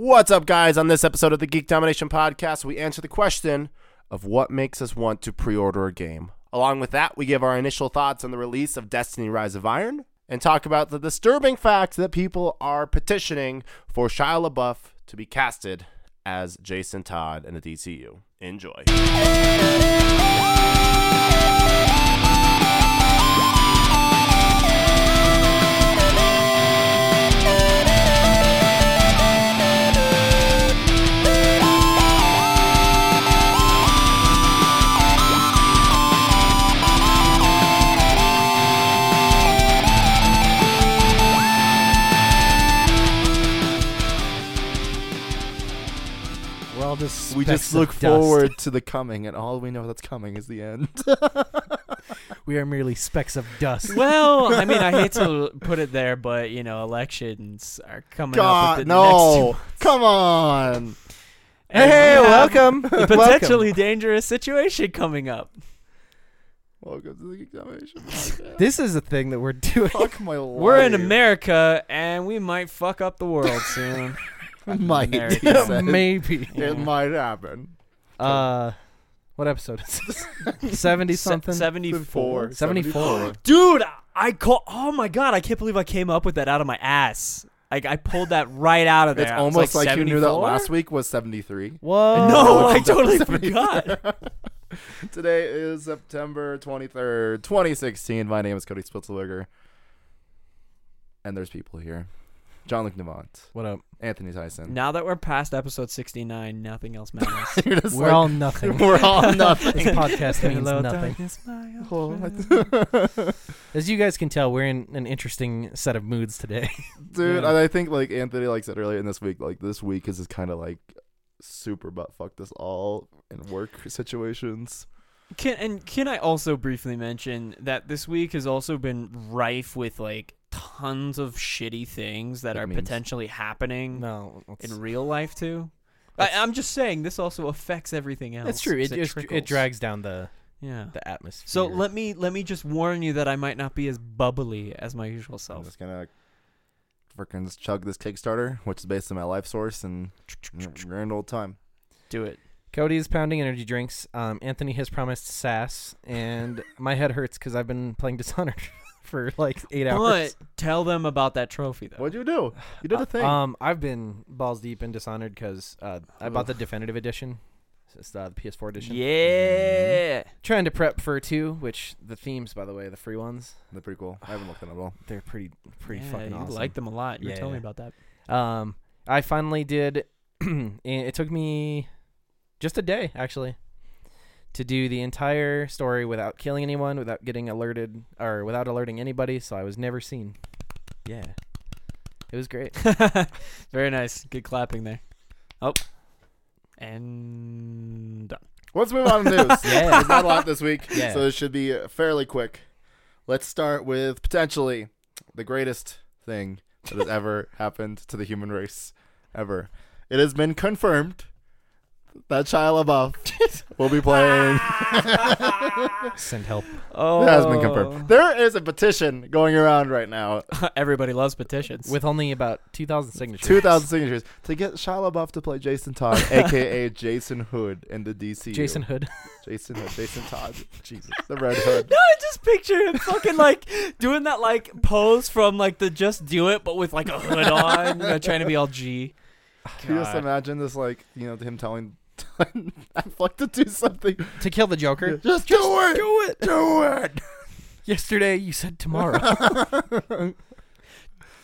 What's up, guys? On this episode of the Geek Domination Podcast, we answer the question of what makes us want to pre order a game. Along with that, we give our initial thoughts on the release of Destiny Rise of Iron and talk about the disturbing fact that people are petitioning for Shia LaBeouf to be casted as Jason Todd in the DCU. Enjoy. We're all just We just of look dust. forward to the coming, and all we know that's coming is the end. We are merely specks of dust. Well, I mean, I hate to put it there, but you know, elections are coming God, up. within the next no! Come on! And hey, we have welcome. A potentially dangerous situation coming up. Welcome to the Geek Domination Podcast. This is a thing that we're doing. Fuck my life. We're in America, and we might fuck up the world soon. Might. America. he said. Maybe. It might happen. Uh, what episode is this? Seventy something. Seventy-four. 74. Dude, I call. Oh my god, I can't believe I came up with that out of my ass. Like I pulled that right out of there. It's I almost like, you knew that last week was 73. Whoa. No, I totally forgot. Today is September 23rd, 2016. My name is Kody Spitzlberger. And there's people here. Jean-Luc Navant, What up? Anthony Tyson. Now that we're past episode sixty-nine, nothing else matters. You're just We're like, all nothing. we're all nothing. this podcast means Hello, nothing. darkness, my What? As you guys can tell, we're in an interesting set of moods today. Dude, Yeah. I I think like Anthony like said earlier in this week, like this week is just kind of like super butt fucked us all in work situations. Can and can I also briefly mention that this week has also been rife with like tons of shitty things that Like are memes. potentially happening No, in real life too. I, I'm just saying this also affects everything else. That's true. It, 'cause it, it trickles. drags down the Yeah. the atmosphere. So let me let me just warn you that I might not be as bubbly as my usual self. I'm self. just gonna freaking chug this Kickstarter, which is based on my life source, and grand old time. Do it. Kody is pounding energy drinks. Um, Anthony has promised sass, and my head hurts because I've been playing Dishonored for like eight hours. But tell them about that trophy though. What'd you do? You did a thing. Um, I've been balls deep in Dishonored because uh, I bought the definitive edition. It's uh, the PS4 edition. Yeah. Trying to prep for two, which the themes, by the way, the free ones, They're pretty cool. I haven't looked at them at all. they're pretty pretty yeah, fucking you awesome. like them a lot. You were telling me Yeah. about that. Um, I finally did. and it took me just a day actually to do the entire story without killing anyone, without getting alerted, or without alerting anybody. So I was never seen. Yeah, it was great. Very nice. Good clapping there. Oh. And done. Let's move on to news. Yeah. There's not a lot this week, Yeah. so it should be uh, fairly quick. Let's start with potentially the greatest thing that has ever happened to the human race ever. It has been confirmed that Shia LaBeouf will be playing. Send help. Oh. It has been confirmed. There is a petition going around right now, Everybody loves petitions. With only about two thousand signatures. 2,000 signatures, to get Shia LaBeouf to play Jason Todd, aka Jason Hood, in the DC. Jason Hood. Jason Hood, Jason Todd. Jesus, the Red Hood. no, I just picture him fucking like doing that like pose from like the Just Do It, but with like a hood on, you know, trying to be all G. Can you just God. imagine this, like, you know, him telling Affleck to do something? to kill the Joker. Just, do it! Do it. Do it! Yesterday you said tomorrow.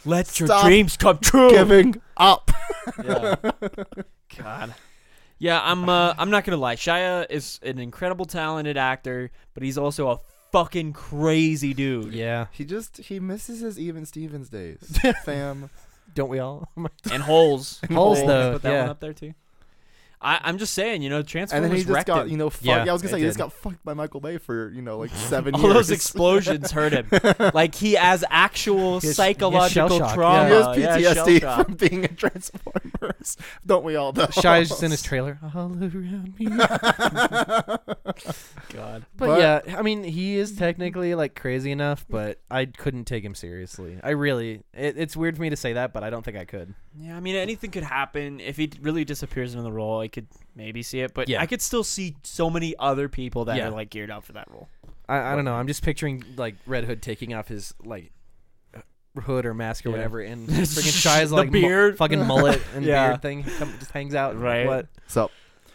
Let your dreams come true. Giving up. Yeah. God. Yeah, I'm. Uh, I'm not gonna lie. Shia is an incredible, talented actor, but he's also a fucking crazy dude. yeah. He just, he misses his Even Stevens days. Fam. Don't we all? And holes. Holes, Holes, though. Put that yeah. one up there too. I, I'm just saying, you know, Transformers. And Transformers then he just got him. you know fucked. Yeah, Yeah, I was gonna it say he just got fucked by Michael Bay for you know like seven All years. those explosions hurt him. like he has actual He has- he has psychological shell shock, trauma. he has PTSD shock. from being in Transformers. Don't we all know? Shia's just in his trailer. All around me. God. But, But- yeah, I mean, he is technically like crazy enough, but I couldn't take him seriously. I really, it, it's weird for me to say that, but I don't think I could. Yeah, I mean, anything could happen. If he really disappears into the role, I could maybe see it. But Yeah. I could still see so many other people that Yeah. are like geared up for that role. I, I don't know. I'm just picturing like Red Hood taking off his like hood or mask or Yeah. whatever, and freaking Shia's The like mu- beard. fucking mullet and Yeah. beard thing come, just hangs out. Right. What? So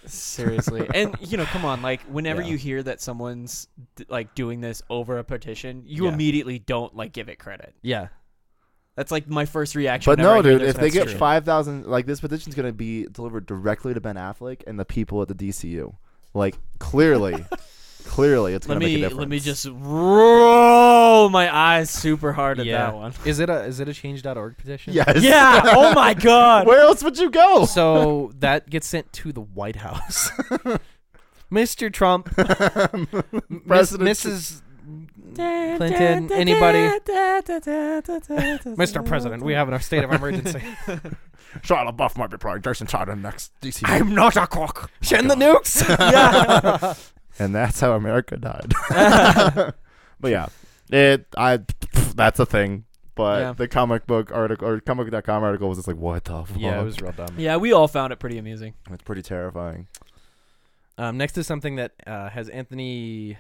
Seriously, and you know, come on, like whenever Yeah. you hear that someone's d- like doing this over a petition, you Yeah. immediately don't like give it credit. Yeah. That's like my first reaction. But whenever no, I hear dude, there's if they that get shit. five thousand, like this petition's gonna be delivered directly to Ben Affleck and the people at the DCU. Like clearly, clearly, it's let gonna make a me difference. let me just roll my eyes super hard at Yeah. that one. Is it a is it a change.org petition? Yes. Yeah. Oh my god. Where else would you go? So that gets sent to the White House. Mr. Trump, Miss, President- Mrs. Clinton, anybody? Mr. President, we have a state of emergency. Shia LaBeouf might be playing Jason Todd in the next DC. I'm not a cock. Send the nukes. Yeah. And that's how America died. but yeah, it I that's a thing. But Yeah. the comic book article or comic.com article was just like, what the fuck? yeah, it was real dumb. yeah, we all found it pretty amusing. It's pretty terrifying. Um, next is something that uh, has Anthony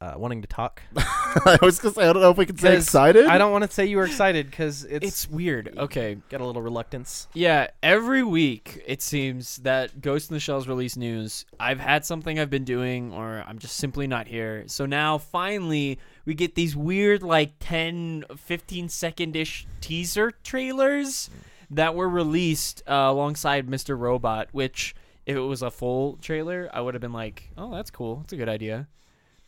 uh, wanting to talk. I was gonna say I don't know if we can say 'Cause excited. I don't want to say you were excited because it's, It's weird. Okay. got a little reluctance. Yeah, every week it seems that Ghost in the Shell's release news. I've had something I've been doing, or I'm just simply not here. So now finally we get these weird, like 10, 15 second ish teaser trailers that were released uh, alongside Mr. Robot, which, if it was a full trailer, I would have been like, oh, that's cool. That's a good idea.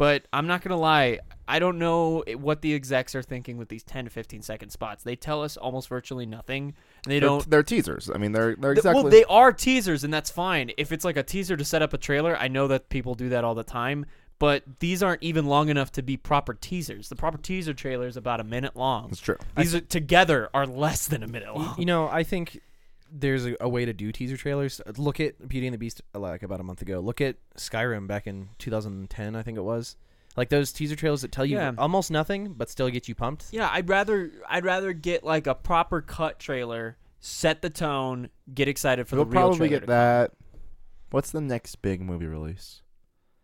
But I'm not gonna lie, I don't know what the execs are thinking with these 10 to 15 second spots. They tell us almost virtually nothing. They they're, don't they're teasers. I mean, they're they're exactly. Well, they are teasers, and that's fine. If it's like a teaser to set up a trailer, I know that people do that all the time. But these aren't even long enough to be proper teasers. The proper teaser trailer is about a minute long. That's true. These are, together are less than a minute long. You know, I think there's a, a way to do teaser trailers. Look at Beauty and the Beast uh, like about a month ago. Look at Skyrim back in 2010, I think it was. Like those teaser trailers that tell you Yeah. almost nothing but still get you pumped. yeah, I'd rather I'd rather get like a proper cut trailer, set the tone, get excited for We'll the real probably trailer get to come. that. What's the next big movie release?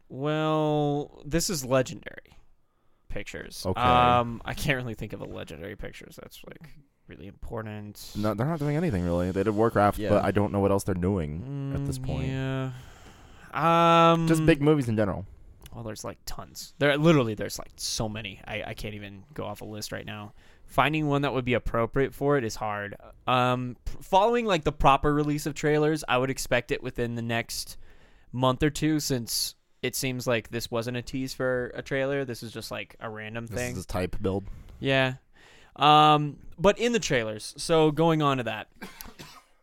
Well, this is legendary pictures. Okay. Um, I can't really think of a legendary pictures that's like really important. No, they're not doing anything really. They did Warcraft, Yeah. but I don't know what else they're doing at this Mm, point. Yeah. Um. Just big movies in general. Well, there's like tons. There literally there's like so many. I I can't even go off a list right now. Finding one that would be appropriate for it is hard. Um, p- following like the proper release of trailers, I would expect it within the next month or two, since it seems like this wasn't a tease for a trailer. This is just like a random thing. This thing. is type build. Yeah. Um, but in the trailers, so going on to that,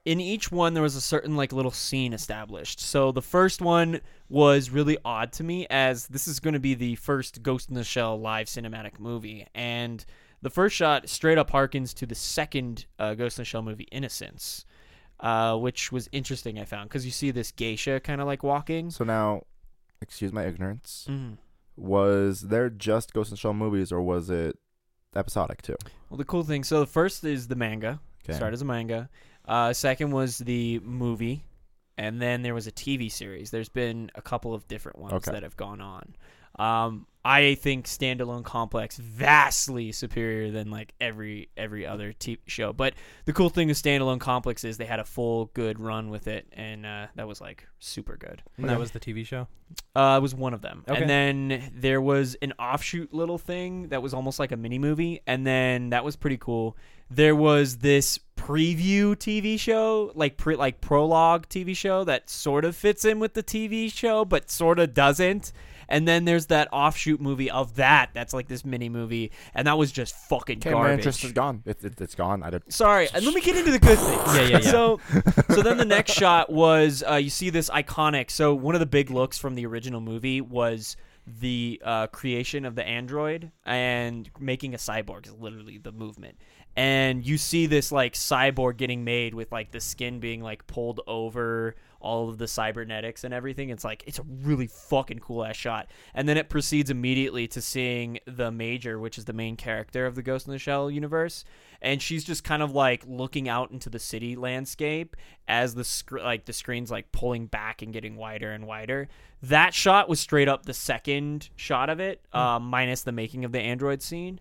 in each one there was a certain like little scene established. So the first one was really odd to me as this is going to be the first Ghost in the Shell live cinematic movie, and the first shot straight up harkens to the second uh, Ghost in the Shell movie, Innocence. Uh, which was interesting, I found, because you see this geisha kind of like walking. So now, excuse my ignorance. Mhm. Was there just Ghost in the Shell movies, or was it episodic too? Well, the cool thing, so the first is the manga, Okay. started as a manga. Uh, second was the movie, and then there was a TV series. There's been a couple of different ones Okay. that have gone on. Um, I think standalone complex vastly superior than like every every other TV show. But the cool thing with standalone complex is they had a full good run with it, and uh, that was like super good. And that was the TV show. Uh, it was one of them. Okay. And then there was an offshoot little thing that was almost like a mini movie, and then that was pretty cool. There was this preview TV show, like pre, like prologue TV show that sort of fits in with the TV show, but sort of doesn't. And then there's that offshoot movie of that. That's like this mini movie, and that was just fucking Okay, my garbage. interest is gone. It's it's it's gone. I don't. Sorry, and let me get into the good things. Yeah, yeah, yeah. So, so then the next shot was uh, you see this iconic. So one of the big looks from the original movie was the uh, creation of the android and making a cyborg is literally the movement. And you see this like cyborg getting made with like the skin being like pulled over all of the cybernetics and everything. It's like it's a really fucking cool ass shot. And then it proceeds immediately to seeing the Major, which is the main character of the Ghost in the Shell universe, and she's just kind of like looking out into the city landscape as the sc- like the screen's like pulling back and getting wider and wider. That shot was straight up the second shot of it, uh, minus the making of the android scene.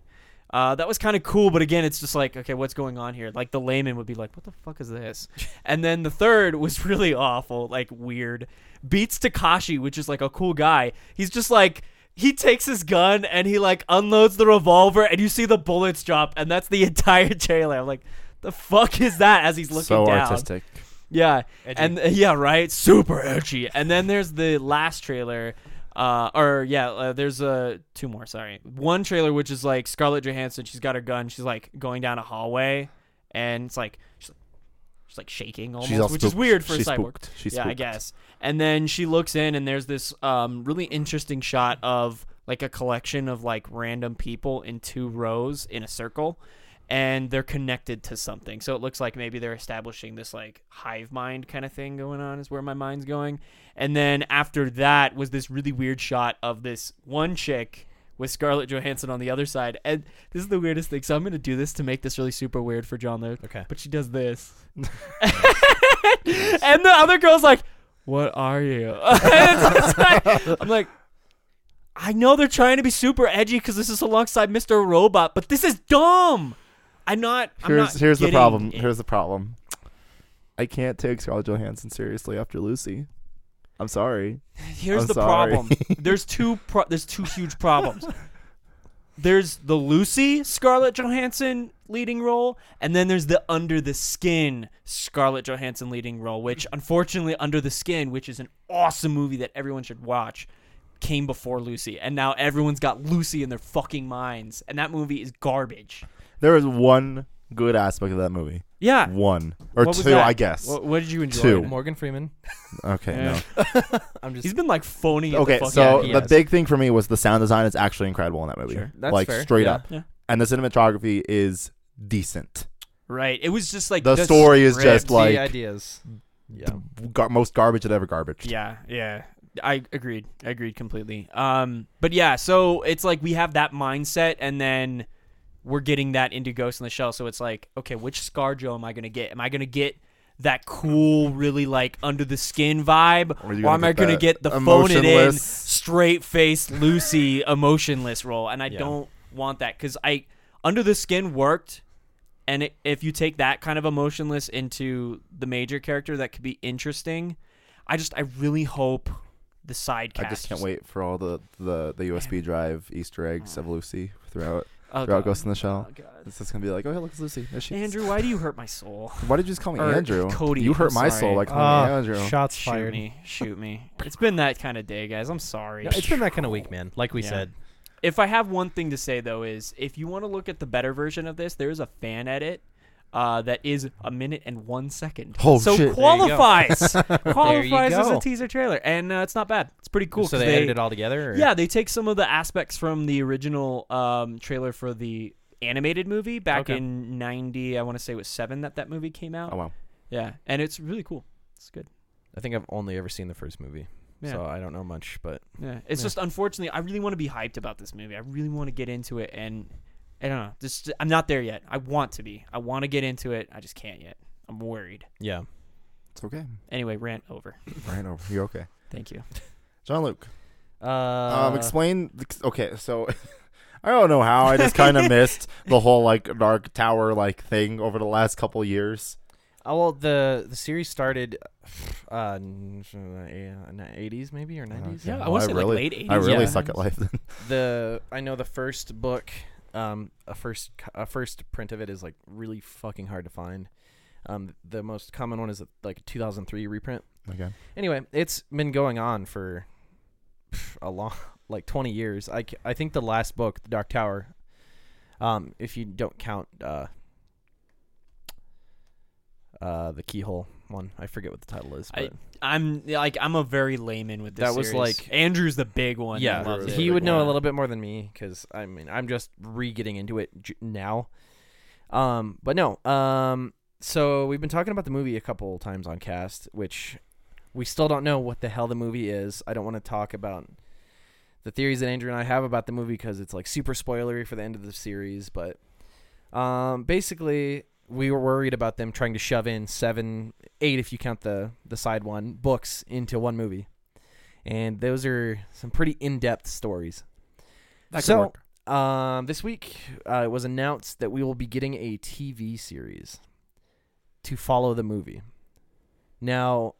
Uh, that was kind of cool, but again, it's just like, okay, what's going on here? Like the layman would be like, what the fuck is this? and then the third was really awful, like weird. Beats Takeshi, which is like a cool guy. He's just like he takes his gun and he like unloads the revolver, and you see the bullets drop, and that's the entire trailer. I'm like, the fuck is that? As he's looking so down. artistic. Yeah, Edgy. and uh, yeah, right, super edgy. And then there's the last trailer, uh, or yeah, uh, there's uh, two more. Sorry, one trailer which is like Scarlett Johansson. She's got her gun. She's like going down a hallway, and it's like she's like, she's like shaking almost, which is weird for She's a cyborg. spooked. She's yeah, I guess. And then she looks in, and there's this um, really interesting shot of like a collection of like random people in two rows in a circle, and they're connected to something. So it looks like maybe they're establishing this like hive mind kind of thing going on. Is where my mind's going. And then after that was this really weird shot of this one chick with Scarlett Johansson on the other side. And this is the weirdest thing. So I'm gonna do this to make this really super weird for Jean-Luc. Okay. But she does this. and the other girl's like, What are you? Like- I'm like, I know they're trying to be super edgy because this is alongside Mr. Robot, but this is dumb. I'm not. I'm Here's not here's the problem. it. Here's the problem. I can't take Scarlett Johansson seriously after Lucy. I'm sorry. Here's I'm the sorry. problem. There's two. Pro- there's two huge problems. There's the Lucy Scarlett Johansson leading role, and then there's the Under the Skin Scarlett Johansson leading role. Which, unfortunately, Under the Skin, which is an awesome movie that everyone should watch, came before Lucy, and now everyone's got Lucy in their fucking minds, and that movie is garbage. There is one good aspect of that movie. Yeah. One or What was two, that? I guess. What, what did you enjoy? Two. Morgan Freeman. okay, no. I'm just He's been like phoning it. Okay, the fuck so out. he the has. big thing for me was the sound design is actually incredible in that movie. Sure. That's like fair. straight Yeah. up. Yeah. And the cinematography is decent. right. It was just like The story is script. just like the ideas. Yeah. gar- most garbage that ever garbage. Yeah, yeah. I agreed. I agreed completely. Um, but yeah, so it's like we have that mindset, and then we're getting that into Ghost in the Shell. So it's like, okay, which ScarJo am I gonna get? Am I gonna get that cool, really like under the skin vibe, Or or am I gonna get the phone it in, straight face Lucy emotionless role? And I Yeah. don't want that because I under the skin worked. And it, if you take that kind of emotionless into the major character, that could be interesting. I just, I really hope the side cast I just can't wait for all the, the, the USB drive Easter eggs of Lucy throughout Oh, throughout God. Ghost in the Shell. Oh, God. It's just gonna be like, oh, hey, look, it's Lucy. There she is. Andrew, why do you hurt my soul? Why did you just call me Or Andrew? Kody, You hurt I'm my sorry. soul by calling Ah, me Andrew. Shots Shoot fired. me, shoot me. It's been that kind of day, guys. I'm sorry. Yeah, it's been that kind of week, man. Like we Yeah. said. if I have one thing to say though, is if you want to look at the better version of this, there is a fan edit. Uh, that is a minute and one second. Oh, so shit. qualifies qualifies as go. a teaser trailer, and uh, it's not bad. It's pretty cool. So 'cause they, they edited it all together. Or? Yeah, they take some of the aspects from the original um, trailer for the animated movie back Okay. in '90. I want to say it was seven that that movie came out. Oh wow. Yeah, and it's really cool. It's good. I think I've only ever seen the first movie, Yeah, so I don't know much. But yeah. It's yeah. just unfortunately, I really want to be hyped about this movie. I really want to get into it, and I don't know. Just I'm not there yet. I want to be. I want to get into it. I just can't yet. I'm worried. yeah, It's okay. Anyway, rant over. Rant over. You're okay. Thank you. Jean-Luc. uh, Um, explain. the- Okay, so I don't know how I just kind of missed the whole like Dark Tower like thing over the last couple years. Oh well, the the series started, uh, in the eighties maybe or nineties. Yeah, I want I to like really- late '80s. I really yeah. suck at life. Then. The I know the first book, um, a first a first print of it is like really fucking hard to find. Um, the most common one is a, like a 2003 reprint. Okay. Anyway, it's been going on for pff, a long, like 20 years. i think the last book, The Dark Tower, um, if you don't count uh, uh, the Keyhole one, I forget what the title is. I- But I'm like I'm a very layman with this. That was series. like- Andrew's the big one. yeah, he would know Yeah. a little bit more than me because I mean I'm just re getting into it j- now. Um, but no. Um, so we've been talking about the movie a couple times on cast, which we still don't know what the hell the movie is. I don't want to talk about the theories that Andrew and I have about the movie because it's like super spoilery for the end of the series. But um, basically, we were worried about them trying to shove in seven, eight if you count the the side one books into one movie, and those are some pretty in depth stories. That So-. Um, this week uh, it was announced that we will be getting a TV series to follow the movie. Now,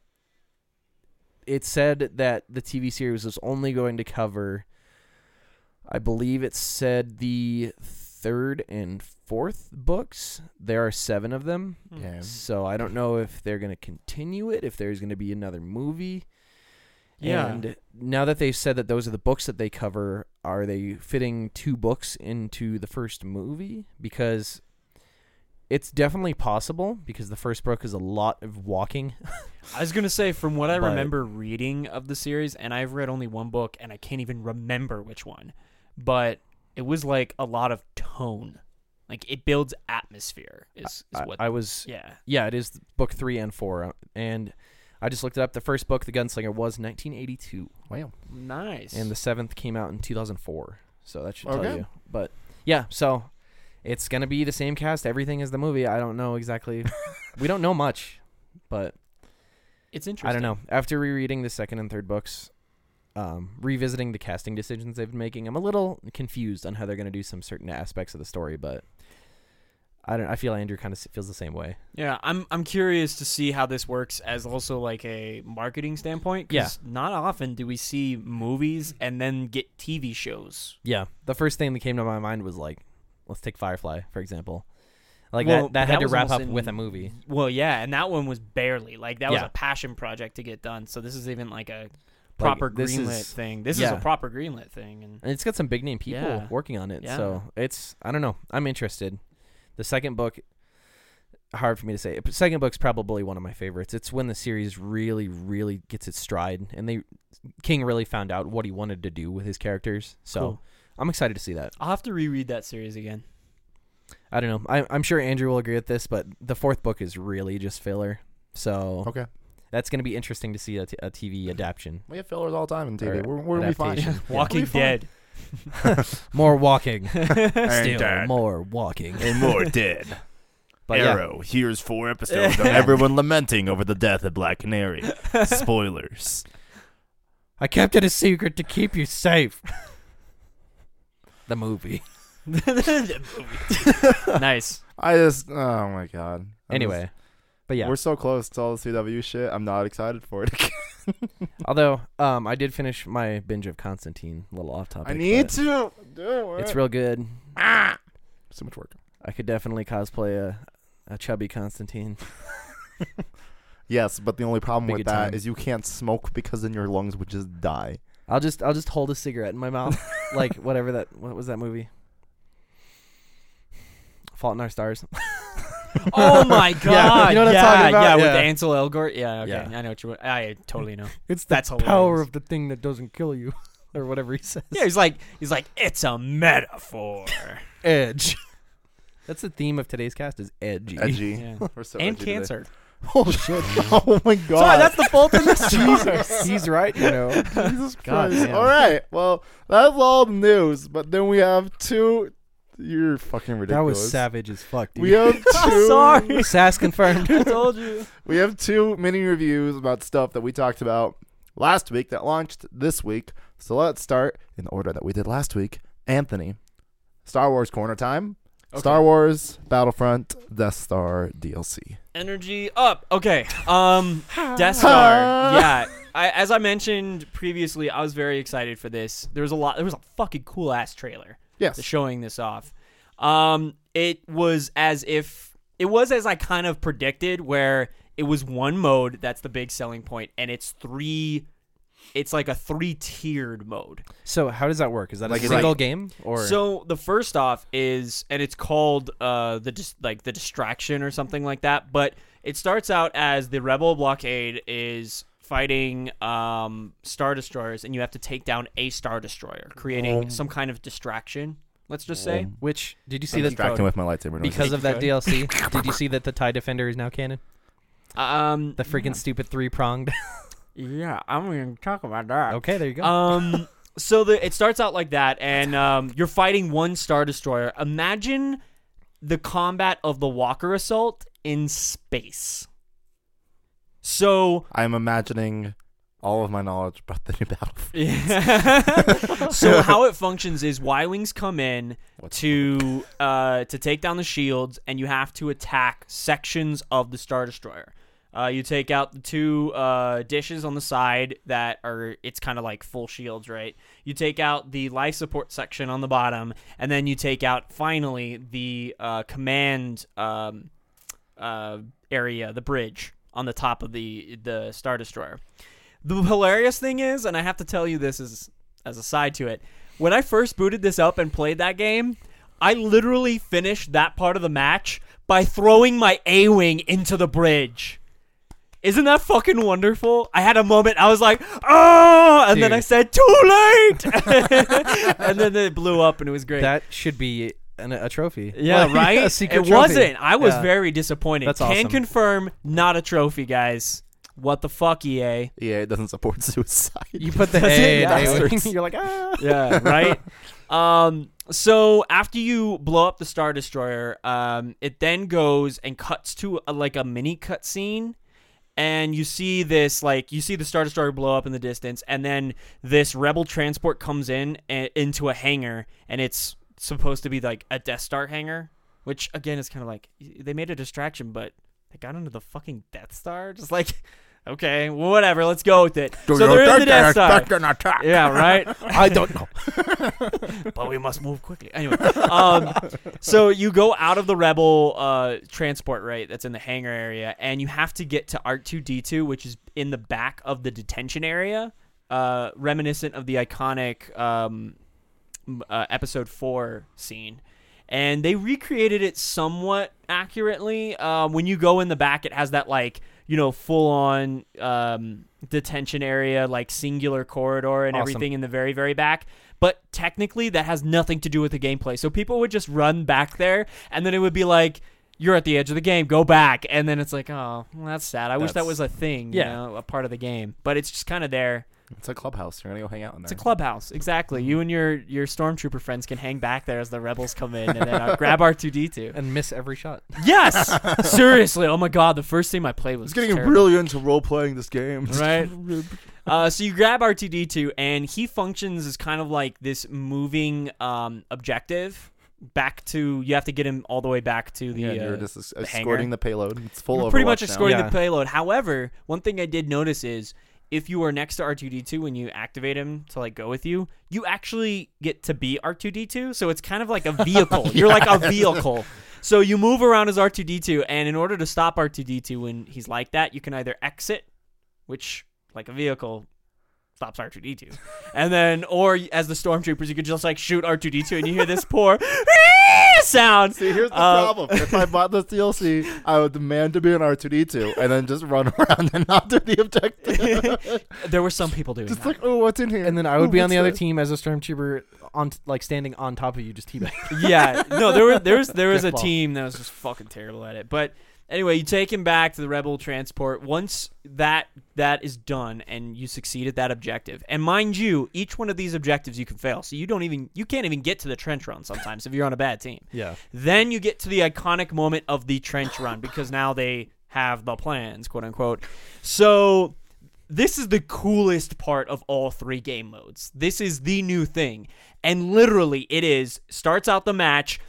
it said that the TV series was only going to cover, I believe it said the third and fourth books. There are seven of them. Hmm. Okay. So I don't know if they're going to continue it, if there's going to be another movie. Yeah. And now that they've said that those are the books that they cover, are they fitting two books into the first movie? Because it's definitely possible because the first book is a lot of walking. I was gonna say, from what I But- remember reading of the series, and I've read only one book, and I can't even remember which one, but it was like a lot of tone, like it builds atmosphere. Is, is what? I was yeah. yeah, it is book 3 and 4 uh, and I just looked it up. The first book, The Gunslinger, was 1982, Wow. Nice. and the seventh came out in 2004. So that should tell you. But yeah, so it's gonna be the same cast. Everything is the movie. I don't know exactly. we don't know much, but it's interesting. I don't know. After rereading the second and third books, um, revisiting the casting decisions they've been making, I'm a little confused on how they're gonna do some certain aspects of the story. But I don't. I feel Andrew kind of feels the same way. Yeah, I'm I'm curious to see how this works as also like a marketing standpoint. Yeah. Not often do we see movies and then get TV shows. Yeah, the first thing that came to my mind was like, let's take Firefly for example. Like Well, that, that had that to wrap up in- with a movie. Well, yeah, and that one was barely like that was a passion project to get done. So this is even like a proper this greenlit is- thing. This is a proper greenlit thing, and And it's got some big name people Yeah. working on it. Yeah. So it's I don't know. I'm interested. The second book hard for me to say. But second book's probably one of my favorites. It's when the series really, really gets its stride and they King really found out what he wanted to do with his characters. So Cool. I'm excited to see that. I'll have to reread that series again. I don't know. I, I'm sure Andrew will agree with this, but the fourth book is really just filler. So Okay. That's going to be interesting to see a, t- a TV adaptation. We have fillers all the time in TV. Or We're, we're gonna be fine. adaptation. Yeah. Walking We'll be fine. Dead. More walking. Still dead. more walking. and more dead. But yeah, Arrow. Here's four episodes of everyone lamenting over the death of Black Canary. Spoilers. I kept it a secret to keep you safe. the movie. The movie. nice. I just, oh my god. I'm Anyway, but yeah. we're so close to all the CW shit. I'm not excited for it. Although, um, I did finish my binge of Constantine. A little off topic. I need but to do it. It's real good. Ah, so much work. I could definitely cosplay a, a chubby Constantine. Yes, but the only problem with that time. is you can't smoke because then your lungs would just die. I'll just I'll just hold a cigarette in my mouth, like whatever that. What was that movie? Fault in Our Stars. Oh my god! you know what I'm yeah, talking about? Yeah, with Yeah. Ansel Elgort. Yeah, okay, Yeah. I know what you. Want. I totally know. It's the That's power hilarious. of the thing that doesn't kill you, or whatever he says. Yeah, he's like, he's like, it's a metaphor. Edge. That's the theme of today's cast is edgy. Edgy. Yeah. We're so and edgy today. cancer. Oh shit! oh my god! Sorry, that's the fault in this. Jesus, he's right. You know. Jesus God Christ. damn. All right. Well, that's all the news. But then we have two. You're fucking ridiculous. That was savage as fuck, dude. We have two. Sorry. Sass confirmed. I told you. We have two mini reviews about stuff that we talked about last week that launched this week. So let's start in the order that we did last week. Anthony, Star Wars corner time. Star Wars Battlefront Death Star DLC. Energy up. Okay. Um, Death Star. yeah. I, as I mentioned previously, I was very excited for this. There was a lot. There was a fucking cool ass trailer Yes. showing this off. Um, it was as if it was as I kind of predicted, where it was one mode that's the big selling point, and it's three. It's like a three tiered mode. So how does that work? Is that Like, a single like- game or So the first off is, and it's called uh the dis- like the distraction or something like that. But it starts out as the rebel blockade is fighting um star destroyers, and you have to take down a star destroyer, creating Um. some kind of distraction. Let's just say. Um, which did you see I'm that distracting with my lightsaber. because of that. DLC? did you see that the Tie Defender is now canon? Um, The freaking stupid three pronged. yeah, I'm gonna talk about that. okay, there you go. Um, so the it starts out like that, and um, you're fighting one star destroyer. Imagine the combat of the Walker Assault in space. So, I'm imagining all of my knowledge about the new battlefield. so how it functions is Y-wings come in What's to uh, to take down the shields, and you have to attack sections of the star destroyer. Uh, you take out the two uh, dishes on the side that are it's kind of like full shields, right? You take out the life support section on the bottom, and then you take out finally the uh, command um, uh, area, the bridge on the top of the the star destroyer. The hilarious thing is, and I have to tell you this as as a side to it, when I first booted this up and played that game, I literally finished that part of the match by throwing my A wing into the bridge. Isn't that fucking wonderful? I had a moment. I was like, "Oh!" and then I said, "Too late!" and then it blew up, and it was great. that should be an, a trophy. yeah, Like, right. a secret it trophy. wasn't. I was Yeah. very disappointed. That's Can awesome. confirm, not a trophy, guys. What the fuck, EA? EA doesn't support suicide. You put the Does? A in Yeah. A-wing, You're like ah. yeah, right. Um, so after you blow up the star destroyer, um, it then goes and cuts to a, like a mini cutscene, and you see this like you see the star destroyer blow up in the distance, and then this rebel transport comes in a, into a hangar, and it's supposed to be like a Death Star hangar, which again is kind of like they made a distraction, but they got into the fucking Death Star, just like. Okay, whatever. Let's go with it. so they're in the Death Star. Yeah, right. I don't know. but we must move quickly. Anyway, um, so you go out of the rebel uh, transport right that's in the hangar area, and you have to get to R2D2, which is in the back of the detention area, uh, reminiscent of the iconic um, uh, Episode Four scene. And they recreated it somewhat accurately. Um, when you go in the back, it has that like you know full on um, detention area, like singular corridor and Awesome. everything in the very very back but technically that has nothing to do with the gameplay. So people would just run back there, and then it would be like, "You're at the edge of the game, go back," and then it's like, "Oh, well, that's sad. I wish that was a thing, Yeah. you know, a part of the game." But it's just kind of there. It's a clubhouse. You're gonna go hang out in there. It's a clubhouse, exactly. You and your your stormtrooper friends can hang back there as the rebels come in, and then uh, grab R two D two. and miss every shot. Yes, seriously. Oh my god, the first game I played was It's getting terrible. really into role playing this game. Right. Uh, so you grab R2D2, and he functions as kind of like this moving um, objective back to. You have to get him all the way back to the. yeah, uh, you're just es- the escorting the payload. It's full you're of pretty much Overwatch now. escorting Yeah. the payload. However, one thing I did notice is if you are next to R2D2 when you activate him to like go with you, you actually get to be R2D2. So it's kind of like a vehicle. You're like a vehicle. So you move around as R2D2, and in order to stop R2D2 when he's like that, you can either exit, which like a vehicle stops R2D2, and then or as the stormtroopers, you could just like shoot R2D2, and you hear this poor sound. See, here's the Uh, problem. If I bought this DLC, I would demand to be an R2D2 and then just run around and not do the objective. There were some people doing just that. like, oh, what's in here? And then I Ooh, would be on the other this? team as a stormtrooper on t- like standing on top of you, just teabag. yeah, no, there was there was there was a Kickball. team that was just fucking terrible at it. But anyway, you take him back to the rebel transport. Once that that is done and you succeed at that objective, and mind you, each one of these objectives you can fail. So you don't even you can't even get to the trench run sometimes if you're on a bad team. Yeah. Then you get to the iconic moment of the trench run because now they have the plans, quote unquote. So this is the coolest part of all three game modes. This is the new thing. And literally it is starts out the match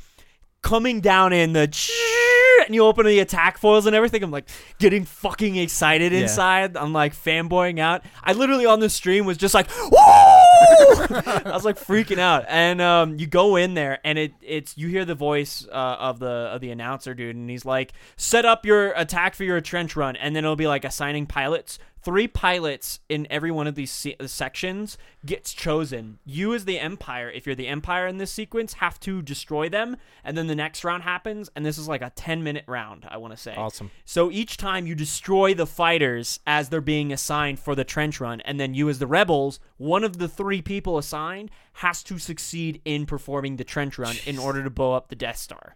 coming down in the and you open the attack foils and everything. I'm like getting fucking excited Yeah. inside. I'm like fanboying out. I literally on the stream was just like, I was like freaking out, and um, you go in there, and it it's you hear the voice uh, of the of the announcer dude, and he's like, "Set up your attack for your trench run," and then it'll be like assigning pilots. Three pilots in every one of these se- uh, sections gets chosen. You, as the Empire, if you're the Empire in this sequence, have to destroy them, and then the next round happens, and this is like a ten minute round. I want to say. Awesome. So each time you destroy the fighters as they're being assigned for the trench run, and then you, as the rebels, one of the three people assigned has to succeed in performing the trench run in order to blow up the Death Star.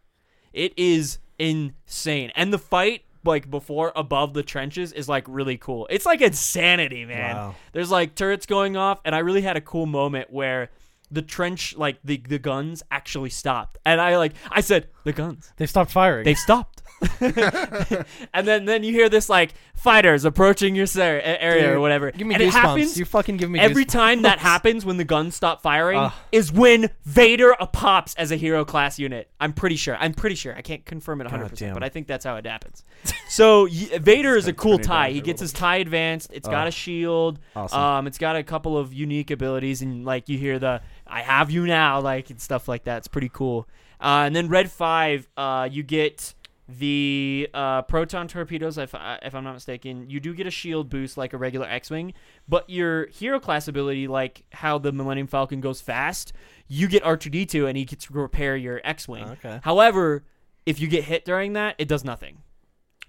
It is insane. And the fight, like before, above the trenches, is like really cool. It's like insanity, man. Wow. There's like turrets going off, and I really had a cool moment where the trench, like the, the guns, actually stopped. And I like, I said, the guns. They stopped firing. They stopped. and then then you hear this like fighters approaching your ser- area Dude, or whatever. give me and it goosebumps. happens you fucking give me every goosebumps. time that happens when the guns stop firing Ugh. is when Vader pops as a hero class unit. I'm pretty sure. I'm pretty sure. I can't confirm it 100%, but I think that's how it happens. so y- Vader is a cool tie. He gets his tie advanced. It's got a shield. Awesome. Um, it's got a couple of unique abilities, and like you hear the "I have you now" like and stuff like that. It's pretty cool. Uh, and then Red Five, uh, you get the uh, proton torpedoes. If, I- if I'm not mistaken, you do get a shield boost like a regular X-wing, but your hero class ability, like how the Millennium Falcon goes fast, you get R2D2 and he gets to repair your X-wing. Okay. However, if you get hit during that, it does nothing.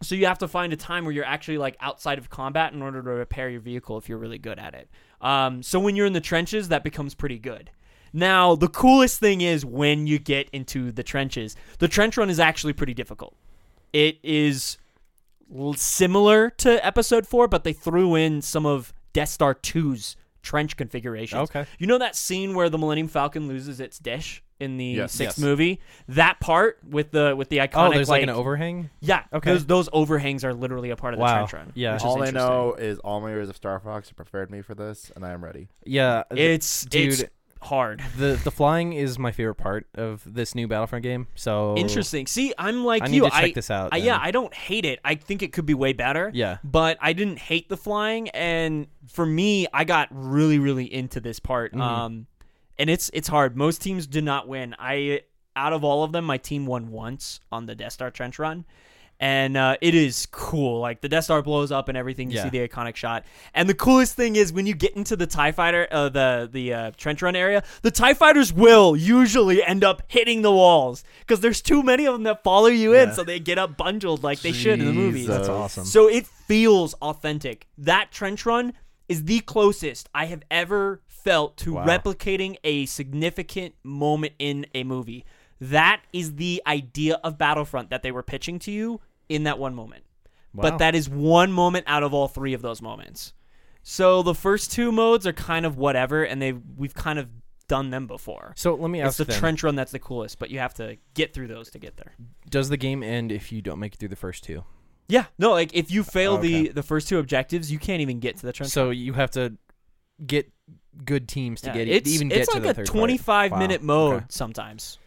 So you have to find a time where you're actually like outside of combat in order to repair your vehicle if you're really good at it. Um, so when you're in the trenches, that becomes pretty good. Now the coolest thing is when you get into the trenches. The trench run is actually pretty difficult. It is similar to Episode Four, but they threw in some of Death Star 2's trench configurations. Okay. You know that scene where the Millennium Falcon loses its dish in the Yes. sixth Yes. movie? That part with the with the oh, iconic Oh, there's like, an overhang. yeah, Okay. Those those overhangs are literally a part of the Wow. trench run. Yeah. which is All I know is all my years of Star Fox have prepared me for this, and I am ready. Yeah. it's dude. it's hard. the the flying is my favorite part of this new Battlefront game. So Interesting. See, I'm like I need you. to check I, this out. I, yeah, I don't hate it. I think it could be way better. yeah. But I didn't hate the flying, and for me, I got really, really into this part. Mhm. Um, and it's it's hard. Most teams do not win. I out of all of them, my team won once on the Death Star trench run. And uh, it is cool. Like the Death Star blows up and everything. You Yeah. see the iconic shot. And the coolest thing is when you get into the Tie Fighter, uh, the the uh, trench run area, the Tie Fighters will usually end up hitting the walls because there's too many of them that follow you in, so they get up bundled like they should in the movies. Jesus. That's awesome. So it feels authentic. That trench run is the closest I have ever felt to Wow. replicating a significant moment in a movie. That is the idea of Battlefront that they were pitching to you in that one moment. Wow. But that is one moment out of all three of those moments. So the first two modes are kind of whatever, and they we've kind of done them before. So let me It's ask the then, trench run that's the coolest, but you have to get through those to get there. does the game end if you don't make it through the first two? Yeah, no, like if you fail Okay. the the first two objectives, you can't even get to the trench. So you have to get good teams to Yeah, get it's, even it's get to like the a third part. 25 Wow. minute mode Okay. sometimes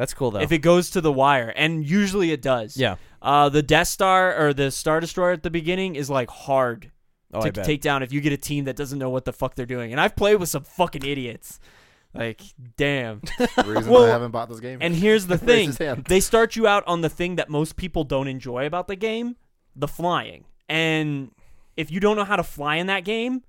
That's cool though. if it goes to the wire, and usually it does. yeah. Uh, the Death Star or the Star Destroyer at the beginning is like hard Oh, I to bet. take down if you get a team that doesn't know what the fuck they're doing. And I've played with some fucking idiots. Like, damn. The reason Well, I haven't bought this game. And here's the Raise thing his hand. they start you out on the thing that most people don't enjoy about the game the flying. And if you don't know how to fly in that game,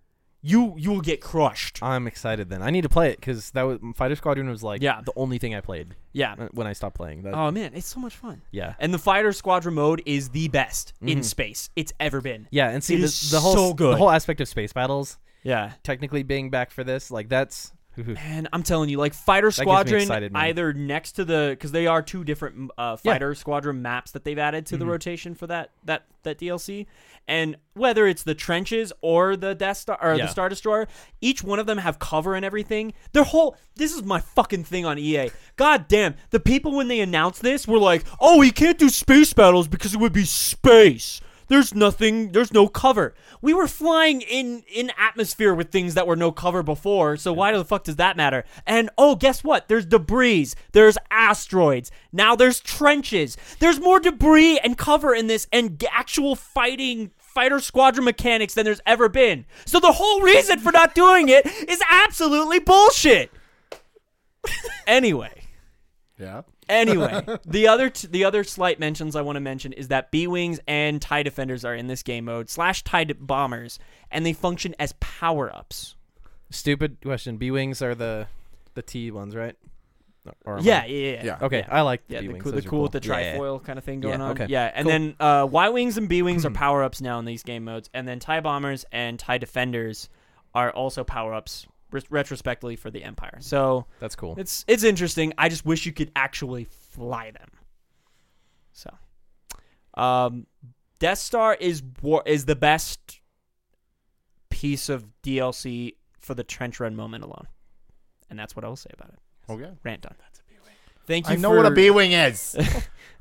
you you will get crushed. I'm excited then. I need to play it because that was Fighter Squadron was like Yeah. the only thing I played Yeah. when I stopped playing. That, Oh man, it's so much fun. yeah. And the fighter squadron mode is the best in Mhm. space it's ever been. Yeah, and see It the, is the whole so good. the whole aspect of space battles Yeah. technically being back for this, like that's Man, I'm telling you, like fighter squadron, excited, either next to the because they are two different uh, Yeah. fighter squadron maps that they've added to the Mhm. rotation for that that that DLC, and whether it's the trenches or the Death Star or Yeah. the Star Destroyer, each one of them have cover and everything. Their whole this is my fucking thing on EA. God damn, the people when they announced this were like, "Oh, we can't do space battles because it would be space." There's nothing. There's no cover. We were flying in in atmosphere with things that were no cover before. So why the fuck does that matter? And oh, guess what? There's debris. There's asteroids. Now there's trenches. There's more debris and cover in this, and actual fighting fighter squadron mechanics than there's ever been. So the whole reason for not doing it is absolutely bullshit. anyway, Yeah. Anyway, the other t- the other slight mentions I want to mention is that B wings and Tie defenders are in this game mode slash Tie bombers, and they function as power ups. Stupid question. B wings are the the T ones, right? Or am I- Yeah, yeah, yeah. Yeah. Okay, I like the Yeah, B the, wings. cool, the Those are cool with the Yeah. trifoil kind of thing Yeah, going on. okay. Yeah, and Cool. then uh, Y wings and B wings are power ups now in these game modes, and then Tie bombers and Tie defenders are also power ups re- retrospectively for the Empire. So That's cool. it's it's interesting. I just wish you could actually fly them. So, um, Death Star is war is the best piece of DLC for the trench run moment alone, and that's what I will say about it. Okay. Rant done. Thank you. I know for, what a B wing is.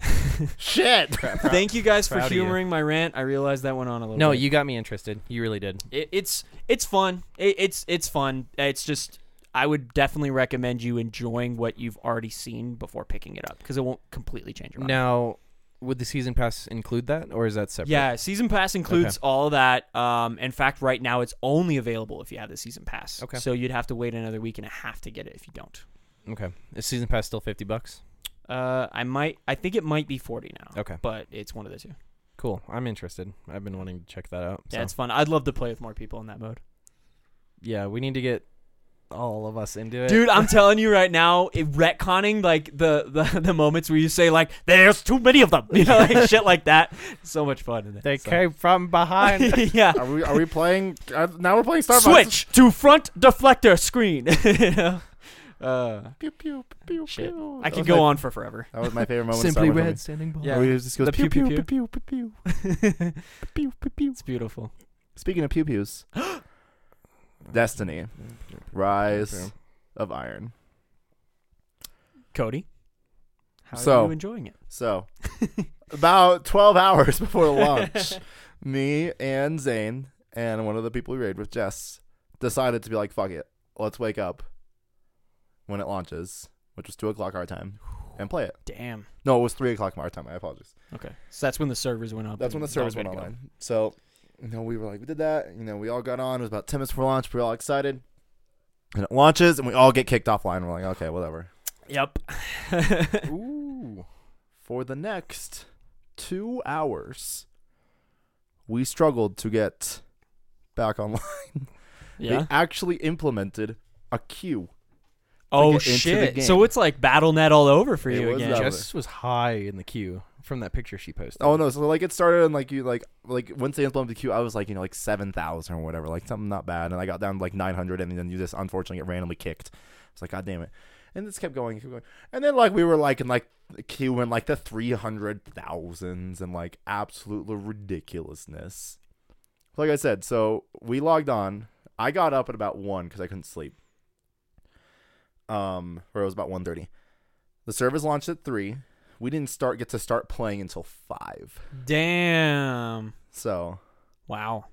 Shit. Thank you guys for Proud of you. humoring my rant. I realized that went on a little. No, bit. you got me interested. You really did. It, it's it's fun. It, it's it's fun. It's just I would definitely recommend you enjoying what you've already seen before picking it up because it won't completely change your mind. Now, would the season pass include that, or is that separate? Yeah, season pass includes all of that. Um, in fact, right now it's only available if you have the season pass. Okay. So you'd have to wait another week and a half to get it if you don't. Okay. Is season pass still fifty bucks? Uh, I might. I think it might be forty now. Okay. But it's one of the two. Cool. I'm interested. I've been wanting to check that out. Yeah, so. it's fun. I'd love to play with more people in that mode. yeah. We need to get all of us into it, Dude, I'm telling you right now, it, retconning like the, the the moments where you say like, "There's too many of them," you know, like shit like that. So much fun in it. They So- came from behind. yeah. Are we are we playing? Uh, now we're playing Star Switch to front deflector screen. You know? Uh, Pew pew pew shit. pew. I That could was go my- on for forever. That was my favorite moment. Simply of Star Wars red, standing by. Yeah. Where he just goes The pew pew, pew pew, pew pew pew pew pew pew pew. It's beautiful. Speaking of pew pews, Destiny, Rise of Iron. Kody, how So- are you enjoying it? So, about 12 hours before launch, me and Zane and one of the people we raid with, Jess, decided to be like, fuck it. Let's wake up when it launches, which was 2 o'clock our time, and play it. Damn. No, it was 3 o'clock our time. I apologize. Okay. So that's when the servers went up. That's when the servers went online. So, you know, we were like, we did that. You know, we all got on. It was about 10 minutes before launch. We were all excited. And it launches, and we all get kicked offline. We're like, okay, whatever. Yep. Ooh. For the next two hours, we struggled to get back online. yeah. They actually implemented a queue. Oh get into the shit! So it's like BattleNet all over for It you was again. that- Jess was high in the queue from that picture she posted. Oh no! So like it started and like you like like once they implemented the queue, I was like you know like seven thousand or whatever, like something not bad, and I got down to like nine hundred, and then you just unfortunately get randomly kicked. It's like God damn it, and this kept going, kept going, and then like we were like in like the queue in like the three hundred thousands and like absolute ridiculousness. Like I said, so we logged on. I got up at about one because I couldn't sleep. Um, or it was about 1.30. The servers launched at three. We didn't start get to start playing until five. Damn. So Wow.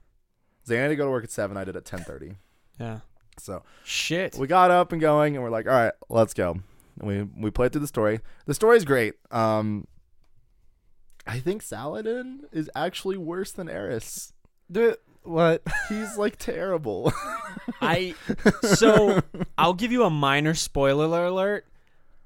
Zane had to go to work at seven. I did at ten thirty. Yeah. So Shit. we got up and going, and we're like, all right, let's go. And we we played through the story. The story's great. Um, I think Saladin is actually worse than Eris. What? He's like terrible. I so I'll give you a minor spoiler alert.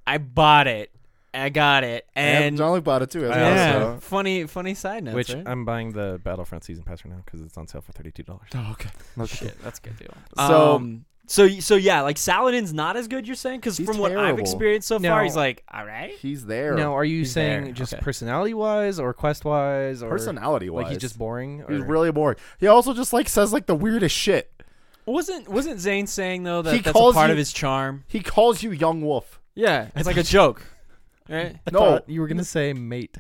I bought it. I got it. and And Jean-Luc bought it too. As I well, yeah, so- funny funny side note. Which right? I'm buying the Battlefront season pass right now because it's on sale for thirty two dollars. Oh, okay. Okay. Shit, that's a good deal. So- um, so so yeah, like Saladin's not as good. You're saying because He's from what I've terrible. experienced so No. far, he's like all right. He's there. Now, are you He's saying there. just Okay. personality wise or quest wise or personality wise, like he's just boring? he's really boring. He also just like says like the weirdest shit. Wasn't wasn't Zane saying though that He that's a calls part you- of his charm? He calls you young wolf. Yeah, it's like a joke, right? I No. thought you were gonna say mate.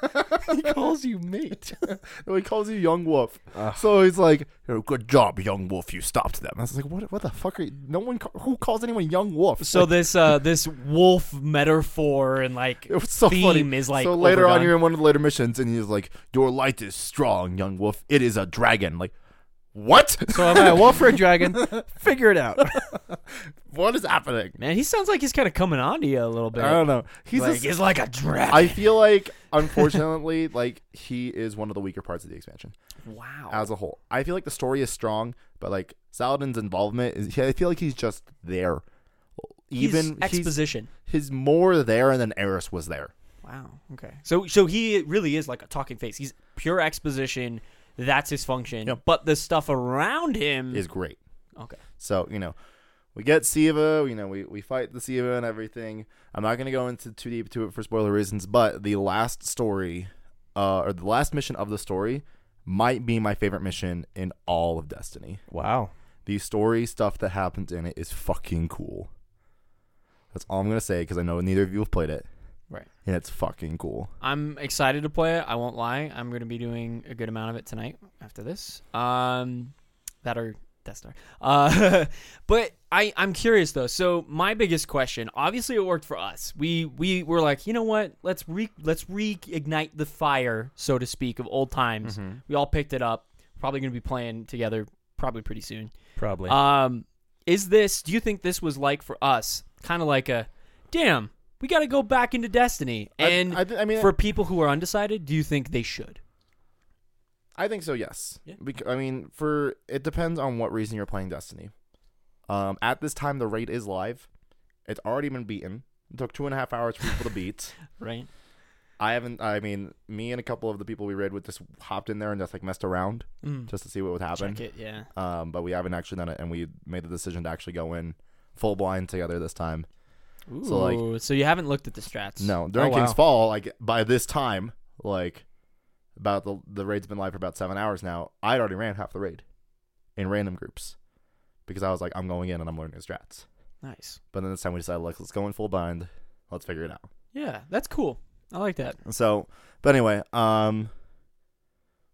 he calls you mate. no, he calls you young wolf. Ugh. So he's like, "Oh, "Good job, young wolf. You stopped them." I was like, "What? What the fuck are you? No one. Ca- who calls anyone young wolf?" So Like, this uh this wolf metaphor and like it was so theme funny. is like so later on, you're in one of the later missions, and he's like, "Your light is strong, young wolf. It is a dragon." Like, what? So am I a wolf or a dragon? Figure it out. what is happening? Man, he sounds like he's kind of coming on to you a little bit. I don't know. He's like, just- he's like a dragon. I feel like, unfortunately, like he is one of the weaker parts of the expansion wow. as a whole. I feel like the story is strong, but like Saladin's involvement is. I feel like he's just there. Even he's exposition. he's more there than Eris was there. Wow. Okay. So so he really is like a talking face. He's pure exposition. That's his function. Yep. But the stuff around him Is great. okay. So you know, we get Siva. You know, we we fight the Siva and everything. I'm not gonna go into too deep to it for spoiler reasons, but the last story, uh, or the last mission of the story, might be my favorite mission in all of Destiny. Wow. The story stuff that happens in it is fucking cool. That's all I'm gonna say because I know neither of you have played it. Right. And it's fucking cool. I'm excited to play it. I won't lie. I'm going to be doing a good amount of it tonight after this. Um, that or Death Star. Uh, but I I'm curious though. So my biggest question, obviously, it worked for us. We we were like, you know what? Let's re let's reignite the fire, so to speak, of old times. We all picked it up. Probably going to be playing together probably pretty soon. Probably. Um, is this? Do you think this was like for us, kind of like a, damn, we got to go back into Destiny? And I, th- I mean, for people who are undecided, do you think they should? I think so. Yes. Yeah. I mean, for it depends on what reason you're playing Destiny. Um, at this time, the raid is live. It's already been beaten. It took two and a half hours for people to beat. Right. I haven't. I mean, me and a couple of the people we raid with just hopped in there and just like messed around Mm. just to see what would happen. Check it. Yeah. Um, but we haven't actually done it, and we made the decision to actually go in full blind together this time. Ooh, So, like- so you haven't looked at the strats? No, during Oh, King's wow. Fall, like by this time, like about the the raid's been live for about seven hours now. I'd already ran half the raid in random groups because I was like, I'm going in and I'm learning the strats. Nice. But then this time we decided, like, let's go in full bind. Let's figure it out. Yeah, that's cool. I like that. So, but anyway, um,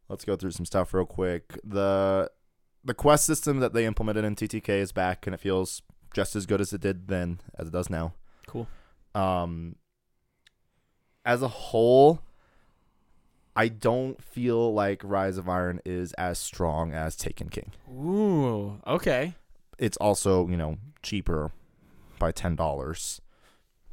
let's go through some stuff real quick. the The quest system that they implemented in TTK is back, and it feels just as good as it did then as it does now. Cool. um as a whole i don't feel like rise of iron is as strong as taken king Ooh. Okay. it's also you know cheaper by $10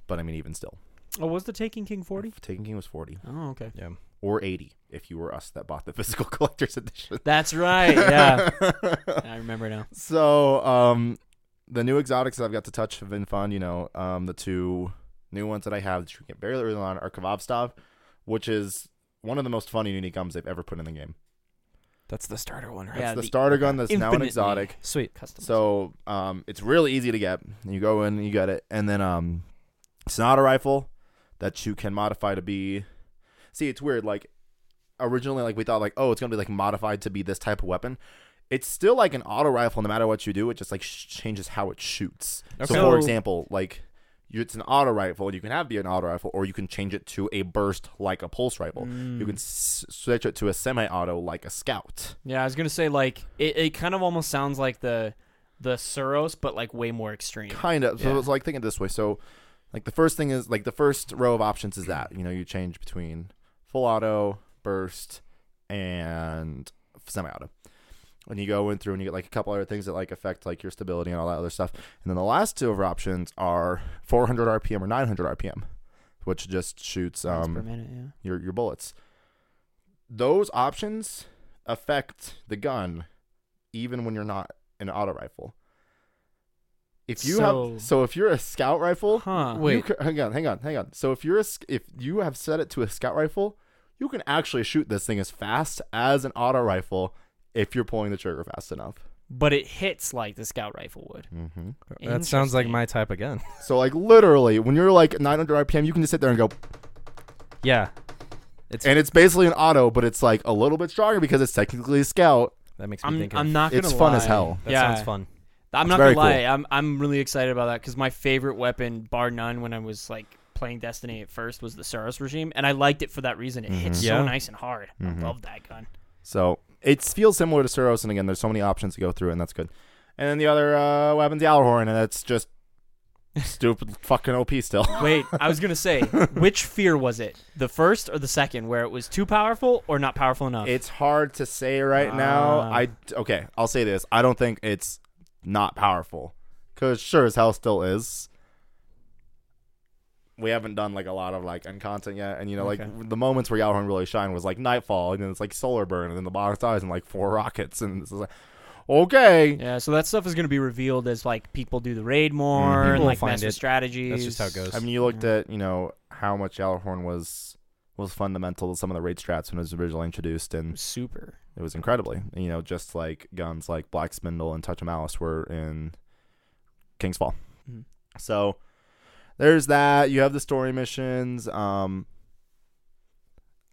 but i mean even still Oh, was the Taken King forty? taken king was 40 Oh, okay. yeah. or 80 if you were us that bought the physical collector's edition That's right. Yeah. I remember now. so um the new exotics that i've got to touch have been fun you know um the two new ones that i have that you can get very early on are Khvostov which is one of the most fun and unique guns they've ever put in the game That's the starter one, right? That's Yeah, the, the starter gun that's now an exotic. Sweet. Custom. So um, it's really easy to get. You go in, you get it, and then um, it's not a rifle that you can modify to be. See, it's weird. Like originally, like we thought, like oh, it's gonna be like modified to be this type of weapon. It's still like an auto rifle, no matter what you do. It just like sh- changes how it shoots. So, for example, like it's an auto rifle, and you can have it be an auto rifle, or you can change it to a burst like a pulse rifle. Mm. You can s- switch it to a semi-auto like a scout. Yeah, I was gonna say like it, it kind of almost sounds like the the Suros, but like way more extreme. kind of so Yeah. it's like think it this way so like the first thing is like the first row of options is that you know you change between full auto burst and semi-auto and you go in through and you get like a couple other things that like affect like your stability and all that other stuff. And then the last two of our options are 400 rpm or 900 rpm which just shoots um minute, yeah. your your bullets. Those options affect the gun even when you're not an auto rifle. If you So- have so if you're a scout rifle Huh. you ca- hang on hang on hang on. So if you're a if you have set it to a scout rifle you can actually shoot this thing as fast as an auto rifle if you're pulling the trigger fast enough But it hits like the scout rifle would. mm-hmm. That sounds like my type of gun. so like literally when you're like 900 rpm you can just sit there and go yeah. It's and it's basically an auto but it's like a little bit stronger because it's technically a scout that makes me I'm think I'm of, not gonna It's fun as hell. that yeah, sounds fun. I'm It's not gonna lie. I'm I'm really excited about that because my favorite weapon, bar none, when I was like playing Destiny at first, was the Suros regime, and I liked it for that reason. It hits Mhm. so Yeah. nice and hard. Mhm. I love that gun. So it feels similar to Suros, and again, there's so many options to go through, and that's good. And then the other uh, weapon's the Gjallarhorn, and that's just stupid fucking OP still. Wait, I was gonna say, which fear was it? The first or the second, where it was too powerful or not powerful enough? It's hard to say right now. Ah. I okay, I'll say this. I don't think it's not powerful. because sure as hell still is. We haven't done like a lot of like end content yet, and you know, Okay. like the moments where Gjallarhorn really shine was like Nightfall, and then it's like Solar Burn, and then the bottom stars, and like four rockets, and it's like, okay, Yeah, so that stuff is going to be revealed as like people do the raid more Mhm. and like find mess it. strategies. That's just how it goes. I mean, you looked Yeah. at you know how much Gjallarhorn was was fundamental to some of the raid strats when it was originally introduced, and Super. it was incredibly, you know, just like guns like Black Spindle and Touch of Malice were in King's Fall. Mhm. So there's that. You have the story missions. Um,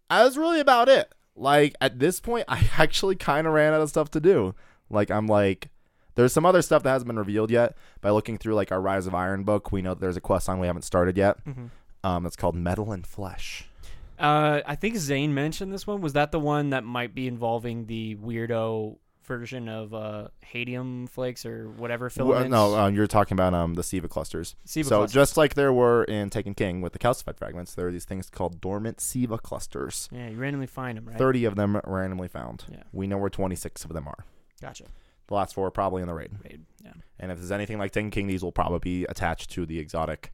that was really about it. Like at this point, I actually kind of ran out of stuff to do. Like I'm like, there's some other stuff that hasn't been revealed yet. By looking through like our Rise of Iron book, we know that there's a quest line we haven't started yet. Mm-hmm. Um, it's called Metal and Flesh. Uh, I think Zane mentioned this one. Was that the one that might be involving the weirdo version of uh, hadium flakes or whatever Well, filaments? no, um, you're talking about um the Siva clusters. Siva so clusters. just like there were in Taken King with the calcified fragments, there are these things called dormant Siva clusters. yeah, you randomly find them, right? Thirty of them randomly found. Yeah. We know where twenty six of them are. Gotcha. The last four are probably in the raid. Raid. Yeah. And if there's anything like Taken King, these will probably be attached to the exotic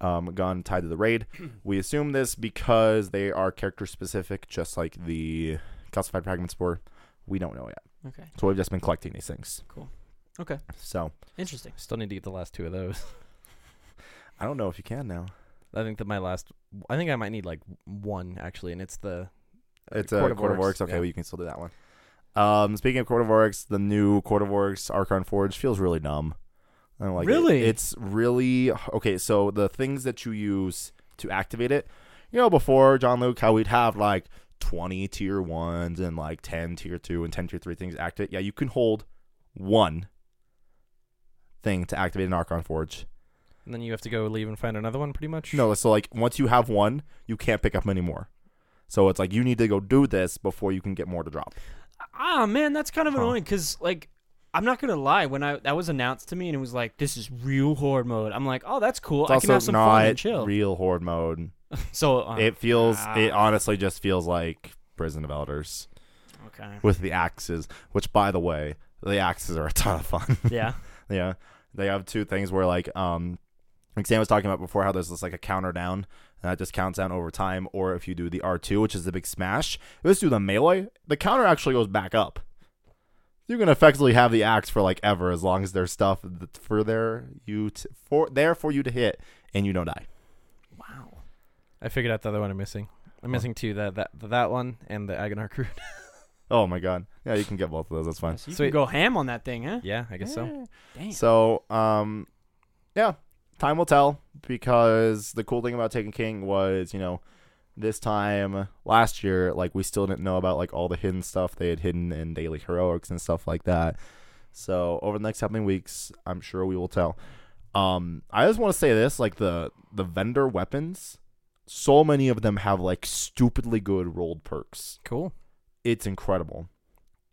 um, gun tied to the raid. we assume this because they are character specific, just like the calcified fragments were. We don't know yet. Okay. So we've just been collecting these things. Cool. Okay. So Interesting. Still need to get the last two of those. I don't know if you can now. I think that my last. I think I might need like one actually, and it's the. uh, It's a Court of, Oryx. Okay, yeah. well, you can still do that one. Um, speaking of Court of Oryx, the new Court of Oryx Archon Forge feels really dumb. I don't like it. Really? It's really okay. So the things that you use to activate it, you know, before Jean-Luc, how we'd have like twenty tier ones and like ten tier two and ten tier three things activate. Yeah, you can hold one thing to activate an Archon Forge. And then you have to go leave and find another one, pretty much. No, so like once you have one, you can't pick up any more. So it's like you need to go do this before you can get more to drop. Ah, man, that's kind of Huh. annoying because, like, I'm not gonna lie. When I that was announced to me and it was like, "This is real horde mode," I'm like, "Oh, that's cool. It's I also can have some not fun and chill." real horde mode. so uh, it feels it ah. honestly just feels like Prison of Elders okay, with the axes, which by the way, the axes are a ton of fun. yeah, yeah. They have two things where like um like Sam was talking about before how there's this like a counter down and that just counts down over time, or if you do the R two, which is the big smash, if you just do the melee, the counter actually goes back up. You can effectively have the axe for like ever as long as there's stuff for there you t- for there for you to hit and you don't die. wow. I figured out the other one I'm missing. I'm missing two. That that that one and the Agonar crew. Oh my god. Yeah, you can get both of those. That's fine. So you Sweet. can go ham on that thing, huh? yeah, I guess so. Damn. So, um, yeah, time will tell because the cool thing about Taken King was, you know, this time last year, like we still didn't know about like all the hidden stuff they had hidden in daily heroics and stuff like that. So over the next coming weeks, I'm sure we will tell. Um, I just want to say this: like the the vendor weapons, so many of them have like stupidly good rolled perks. Cool. It's incredible.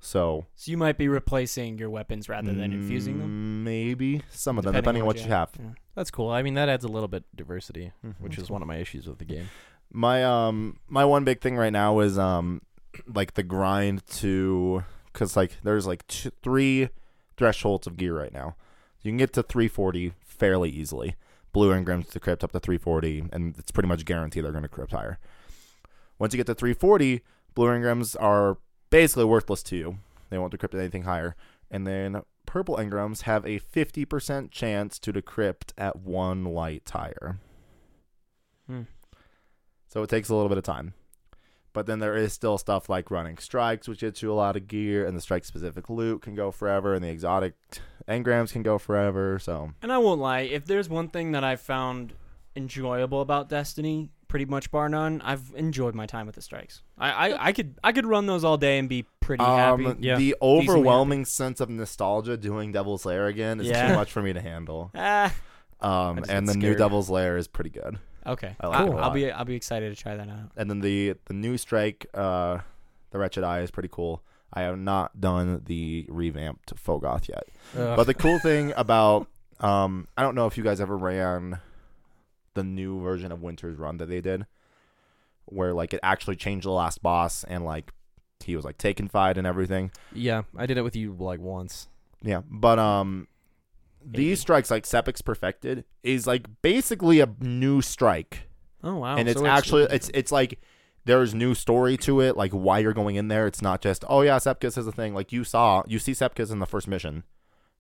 So So you might be replacing your weapons rather than infusing them. Mm, Maybe some of them, depending on what you have. Yeah. That's cool. I mean, that adds a little bit diversity, Mhm. which is one of my issues with the game. My um my one big thing right now is um like the grind to cuz like there's like two, three thresholds of gear right now. You can get to 340 fairly easily. Blue engrams to crypt up to 340 and it's pretty much guaranteed they're going to crypt higher. Once you get to 340, blue engrams are basically worthless to you. They won't decrypt anything higher. And then purple engrams have a 50% chance to decrypt at one light higher. Hmm. So it takes a little bit of time. But then there is still stuff like running strikes, which gets you a lot of gear, and the strike specific loot can go forever, and the exotic engrams can go forever. So And I won't lie, if there's one thing that I've found enjoyable about Destiny, pretty much bar none, I've enjoyed my time with the strikes. I, I, I could I could run those all day and be pretty happy. um, Yeah. the overwhelming sense of nostalgia doing Devil's Lair again is Yeah. too much for me to handle. Ah, Um, and get the new. Devil's Lair is pretty good. Okay. I like I it a will lot. be I'll be excited to try that out. And then the the new strike, uh, the Wretched Eye is pretty cool. I have not done the revamped Phogoth yet. But the cool thing about um I don't know if you guys ever ran the new version of Winter's Run that they did where like it actually changed the last boss and like he was like taken fight and everything. yeah, I did it with you like once. Yeah. But um these strikes, like Sepiks Perfected, is like basically a new strike, Oh wow! and it's So actually it's it's like there's new story to it, like why you're going in there. It's not just oh yeah, Sepiks is a thing. Like you saw, you see Sepiks in the first mission,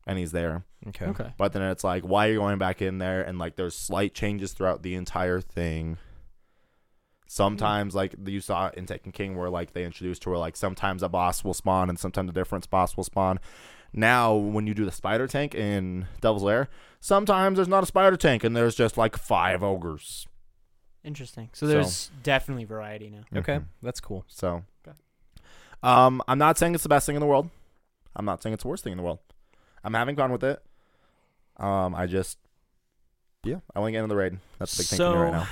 and he's there. Okay. okay. But then it's like why you're going back in there, and like there's slight changes throughout the entire thing. Sometimes, like you saw in Taken King, where like they introduced to where like sometimes a boss will spawn and sometimes a different boss will spawn. Now, when you do the spider tank in Devil's Lair, sometimes there's not a spider tank and there's just like five ogres. Interesting. So So- there's definitely variety now. Okay. Mhm. That's cool. So, Okay. um, I'm not saying it's the best thing in the world. I'm not saying it's the worst thing in the world. I'm having fun with it. Um, I just, yeah, I want to get into the raid. That's the big thing for me right now.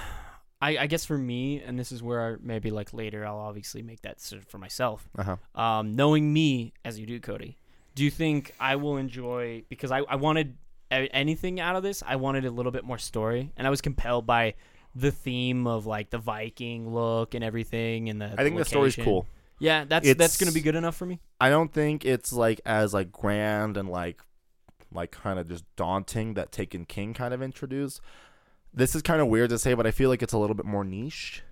I, I guess for me, and this is where I, maybe like later I'll obviously make that decision for myself. Uh huh. Um, knowing me as you do, Kody, do you think I will enjoy because I, I wanted anything out of this? I wanted a little bit more story, and I was compelled by the theme of like the Viking look and everything, and the I think the story's cool. Yeah, that's that's gonna be good enough for me. I don't think it's like as like grand and like like kind of just daunting that Taken King kind of introduced. This is kind of weird to say, but I feel like it's a little bit more niche,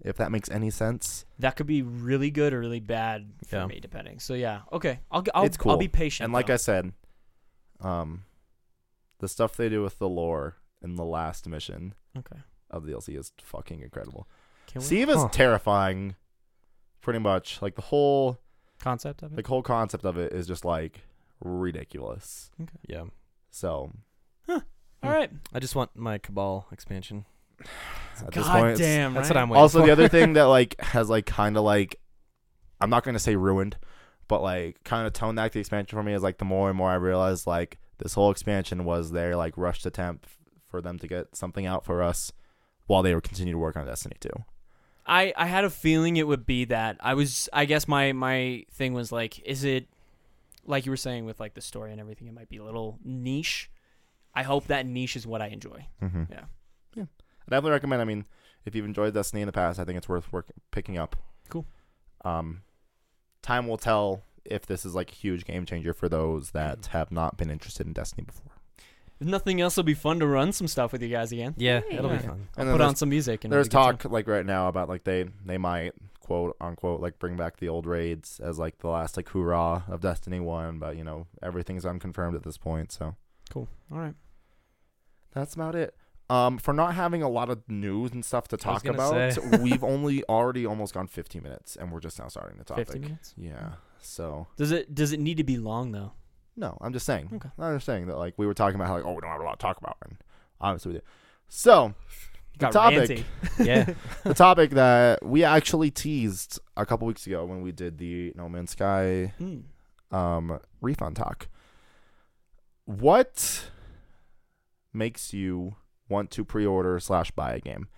if that makes any sense. That could be really good or really bad for Yeah. me, depending. So yeah, okay, I'll g- I'll, It's cool. I'll be patient. And like though. I said, um, the stuff they do with the lore in the last mission okay, of the DLC is fucking incredible. Can we- Steve is Huh. terrifying, pretty much. Like the whole concept of it. the whole concept of it is just like ridiculous. Yeah. So All right, I just want my Cabal expansion. at this God point, it's- damn, That's right? what I'm waiting also for. the other thing that like has like kind of like i'm not going to say ruined but like kind of toned back the expansion for me is like the more and more i realized like this whole expansion was their like rushed attempt for them to get something out for us while they were continuing to work on destiny 2 I I had a feeling it would be that. I was I guess my my thing was like, is it like you were saying with like the story and everything? It might be a little niche. I hope that niche is what I enjoy. mm-hmm. Yeah. Yeah i definitely recommend i mean if you've enjoyed destiny in the past i think it's worth work picking up Cool. um time will tell if this is like a huge game changer for those that have not been interested in destiny before If nothing else, it'll be fun to run some stuff with you guys again. Yeah, Hey, it'll be fun. And I'll then put on some music and There's it'll talk like right now about like they they might quote unquote like bring back the old raids as like the last like hoorah of Destiny One, but you know everything's unconfirmed at this point, so. Cool. All right. that's about it. Um, for not having a lot of news and stuff to talk about, we've only already almost gone 15 minutes, and we're just now starting the topic. Fifty minutes. Yeah. So Does it does it need to be long though? no, I'm just saying. Okay. I'm just saying that like we were talking about how like oh we don't have a lot to talk about, and obviously we do. So Got topic. ranty. Yeah. the topic that we actually teased a couple weeks ago when we did the No Man's Sky Mm. um, refund talk. What makes you want to pre-order slash buy a game?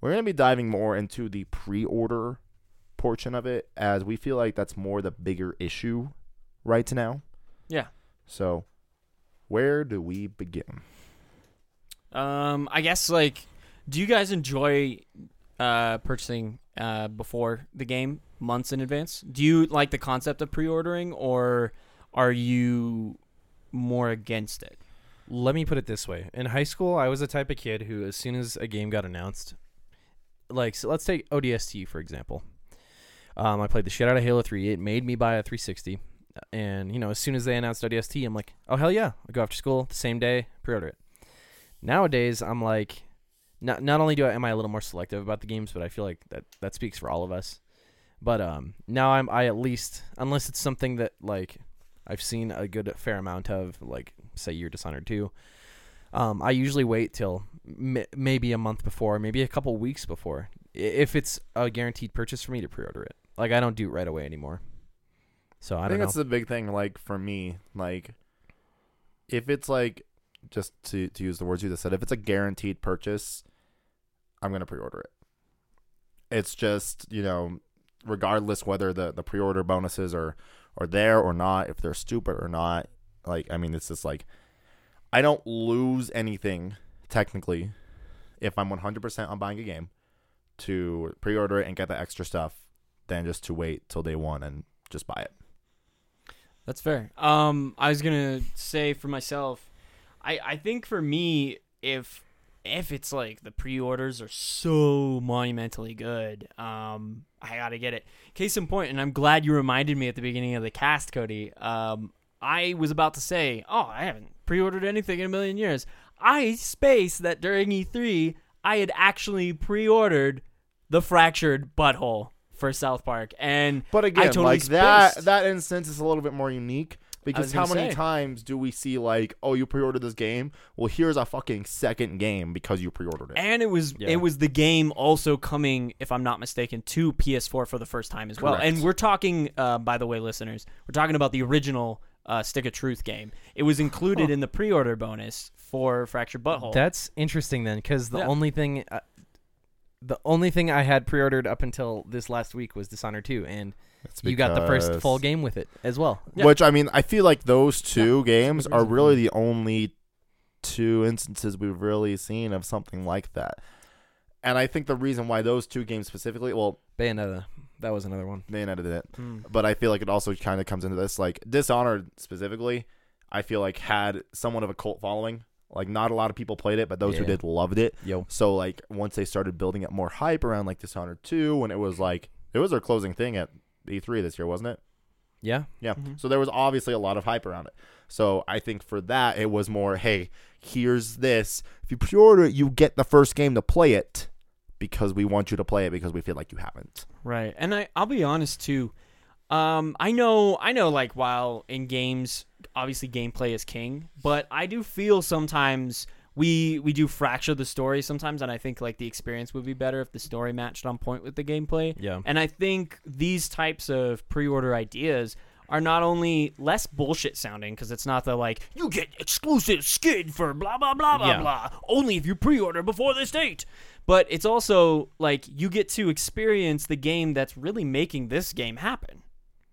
We're going to be diving more into the pre-order portion of it, as we feel like that's more the bigger issue right now. Yeah. So, where do we begin? Um, I guess like, do you guys enjoy uh purchasing uh before the game months in advance? Do you like the concept of pre-ordering, or are you more against it? Let me put it this way. In high school, I was the type of kid who, as soon as a game got announced, like, so let's take ODST, for example. Um, I played the shit out of Halo 3. It made me buy a 360. And, you know, as soon as they announced ODST, I'm like, oh, hell yeah. I go after school the same day, pre order it. Nowadays, I'm like, not, not only do I, am I a little more selective about the games, but I feel like that, that speaks for all of us. But um, now I'm I at least unless it's something that like I've seen a good fair amount of, like say Year Dishonored 2. Um, I usually wait till m- maybe a month before, maybe a couple weeks before, if it's a guaranteed purchase for me to pre-order it. Like I don't do it right away anymore. So I, I, don't think know. that's the big thing. Like for me, like if it's like just to to use the words you just said, if it's a guaranteed purchase, I'm gonna pre-order it. It's just you know, regardless whether the the pre-order bonuses are are there or not, if they're stupid or not. Like I mean, it's just like I don't lose anything technically if I'm 100% on buying a game to pre-order it and get the extra stuff than just to wait till day one and just buy it. That's fair. Um, I was gonna say for myself, I I think for me, if if it's like the pre-orders are so monumentally good, um, I gotta get it. Case in point, and I'm glad you reminded me at the beginning of the cast, Kody. Um, I was about to say, oh, I haven't pre-ordered anything in a million years. I spaced that during E3, I had actually pre-ordered the Fractured But Whole for South Park, and But again, totally like that spaced. that instance is a little bit more unique because how many say. times do we see like, oh, you pre-ordered this game? Well, here's a fucking second game because you pre-ordered it. And it was Yeah. it was the game also coming, if I'm not mistaken, to PS4 for the first time as well. And we're talking, uh, by the way, listeners, we're talking about the original uh, Stick of Truth game. It was included in the pre-order bonus for Fractured But Whole. That's interesting then, because the Yeah. only thing, uh, the only thing I had pre-ordered up until this last week was Dishonored 2, and It's you got the first full game with it as well. Yeah. Which I mean, I feel like those two games are really the only two instances we've really seen of something like that. And I think the reason why those two games specifically, well, Bayonetta, that was another one. they edited it, Hmm. but I feel like it also kind of comes into this. Like Dishonored specifically, I feel like had somewhat of a cult following. Like not a lot of people played it, but those who did loved it. Yo, So like once they started building up more hype around like Dishonored 2 when it was like it was their closing thing at E3 this year, wasn't it? yeah, Yeah. Mhm. So there was obviously a lot of hype around it. So I think for that it was more, hey, here's this. If you pre-order it, you get the first game to play it because we want you to play it because we feel like you haven't. Right. And I I'll be honest too. Um I know I know like while in games obviously gameplay is king, but I do feel sometimes we we do fracture the story sometimes and I think like the experience would be better if the story matched on point with the gameplay. yeah. And I think these types of pre-order ideas are not only less bullshit sounding because it's not the like you get exclusive skin for blah blah blah blah Yeah. blah only if you pre-order before this date, but it's also like you get to experience the game that's really making this game happen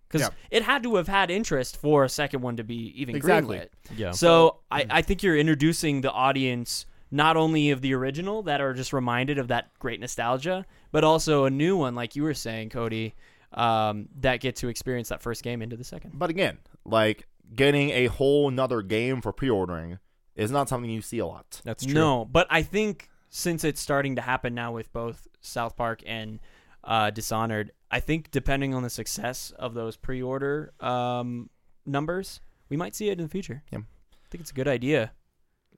because Yeah. it had to have had interest for a second one to be even Exactly. greenlit. Yeah. So I, I think you're introducing the audience not only of the original that are just reminded of that great nostalgia, but also a new one, like you were saying, Kody, um, that get to experience that first game into the second. But again, like getting a whole nother game for pre-ordering is not something you see a lot. That's true. No, but I think since it's starting to happen now with both South Park and uh, Dishonored, I think depending on the success of those pre-order um, numbers, we might see it in the future. Yeah. I think it's a good idea.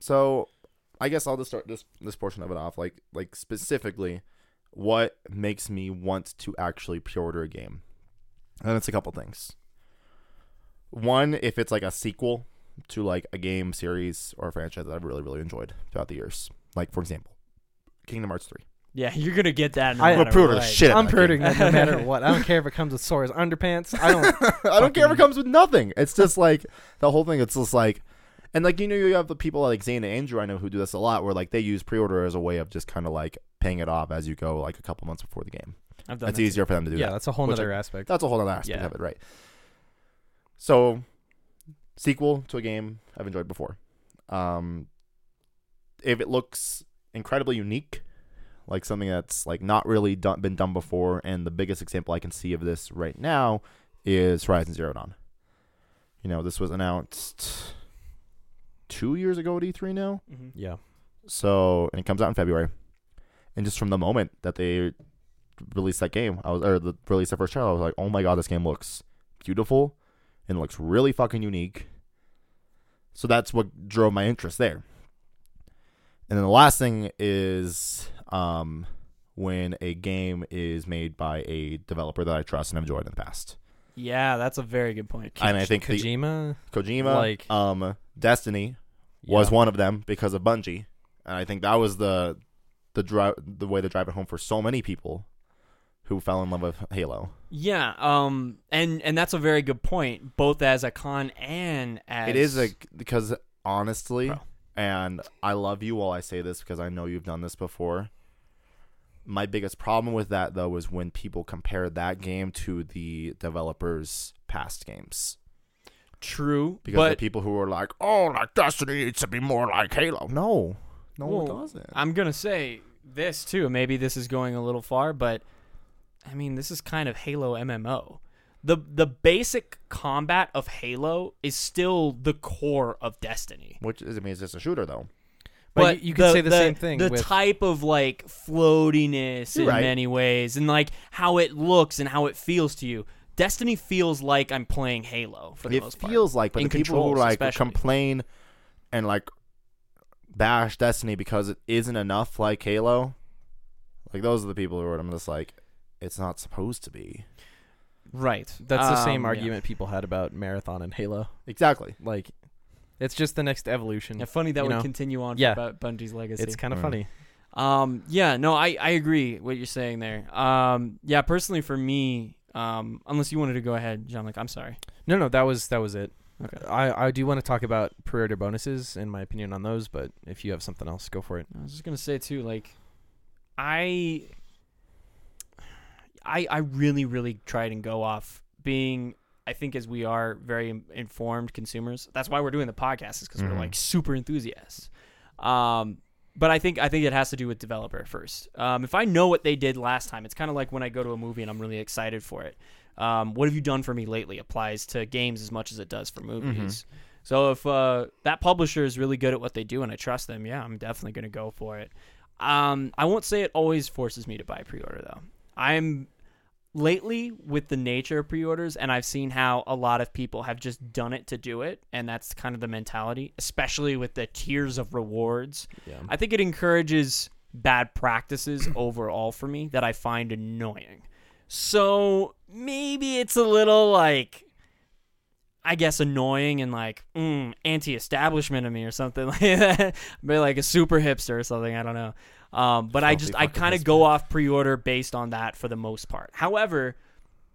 So I guess I'll just start this this portion of it off. Like like specifically, what makes me want to actually pre-order a game, and it's a couple things. One, if it's like a sequel to like a game series or a franchise that I've really really enjoyed throughout the years. Like for example, Kingdom Hearts three. Yeah, you're gonna get that. No I- I'm gonna pre-order the shit. out I'm that pre-ordering that no matter what. I don't care if it comes with Sora's underpants. I don't. I don't care if it comes with nothing. It's just like the whole thing. It's just like, and like you know, you have the people like Zane and Andrew. I know who do this a lot, where like they use pre-order as a way of just kind of like paying it off as you go, like a couple months before the game. I've done That's that easier for them to do yeah, that. that's a whole Which other I- aspect. That's a whole other aspect Yeah. of it, right? So, sequel to a game I've enjoyed before. Um, if it looks incredibly unique, like something that's like not really done, been done before, and the biggest example I can see of this right now is Horizon Zero Dawn. You know, this was announced two years ago at E3 now. Mhm. Yeah. So, and it comes out in February. And just from the moment that they released that game, I was or the released the first trailer, I was like, "Oh my god, this game looks beautiful and looks really fucking unique." So that's what drove my interest there. And then the last thing is um, when a game is made by a developer that I trust and have enjoyed in the past. Yeah, that's a very good point. And I think the, Kojima. Kojima, like- um, Destiny, was yeah. one of them because of Bungie, and I think that was the the drive the way to drive it home for so many people who fell in love with Halo. Yeah, um, and and that's a very good point, both as a con and as It is a because honestly, Bro. And I love you while I say this because I know you've done this before. My biggest problem with that though is when people compare that game to the developers' past games. true, Because but the people who are like, "Oh, like Destiny needs to be more like Halo." No, no, it Well, doesn't. I'm gonna say this too. Maybe this is going a little far, but I mean, this is kind of Halo MMO. The the basic combat of Halo is still the core of Destiny. Which is, I mean, it's just a shooter though. But you- you could say the same thing The with- type of like floatiness in right. many ways, and like how it looks and how it feels to you. Destiny feels like I'm playing Halo for the It most part. feels like, but In the people who like especially. complain and like bash Destiny because it isn't enough like Halo, like those are the people who are. I'm just like, it's not supposed to be. Right. That's the same Um, yeah. argument people had about Marathon and Halo. Exactly. Like, it's just the next evolution. Yeah, funny that you would know? continue on Yeah. for Bu- Bungie's legacy. It's kind of Mm. funny. Um, yeah, no, I, I agree what you're saying there. Um, yeah, personally for me, um, unless you wanted to go ahead, John, like I'm sorry. No, no, that was that was it. Okay. I, I do want to talk about pre-order bonuses and my opinion on those, but if you have something else, go for it. I was just gonna say too, like, I, I, I really, really tried and go off being. I think as we are very informed consumers, that's why we're doing the podcast, is because Mhm. we're like super enthusiasts. Um, but I think I think it has to do with developer first. Um, if I know what they did last time, it's kind of like when I go to a movie and I'm really excited for it. Um, what have you done for me lately? Applies to games as much as it does for movies. So if uh, that publisher is really good at what they do and I trust them, yeah, I'm definitely going to go for it. Um, I won't say it always forces me to buy pre-order though. I'm lately with the nature of pre-orders and I've seen how a lot of people have just done it to do it and that's kind of the mentality, especially with the tiers of rewards. Yeah. I think it encourages bad practices overall for me that I find annoying. So maybe it's a little like, I guess, annoying and like mm, anti-establishment of me or something like that. Maybe like a super hipster or something. I don't know. Um, but I just I kind of go off pre-order based on that for the most part. However,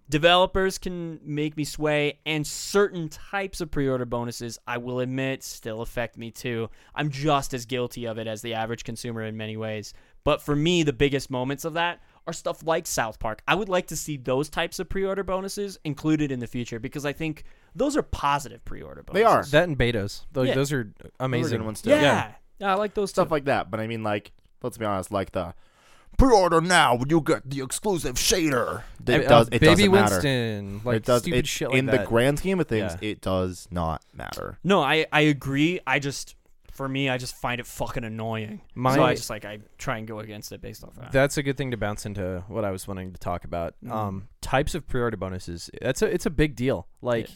developers can make me sway and certain types of pre-order bonuses i will admit still affect me too i'm just as guilty of it as the average consumer in many ways but for me the biggest moments of that are stuff like south park i would like to see those types of pre-order bonuses included in the future because i think those are positive pre-order bonuses They are. That and betas. Those, Yeah. those are amazing. ones too. yeah. yeah i like those stuff too. like that. But I mean, like, let's be honest, like the pre-order now, you get the exclusive shader. It Uh, does. It Baby doesn't matter. Winston, like it does. stupid it- shit like in that. the grand scheme of things, Yeah. it does not matter. no i i agree i just for me i just find it fucking annoying My- so i just like i try and go against it based off that That's a good thing to bounce into what I was wanting to talk about. Mhm. Um, types of pre-order bonuses. That's a it's a big deal. Like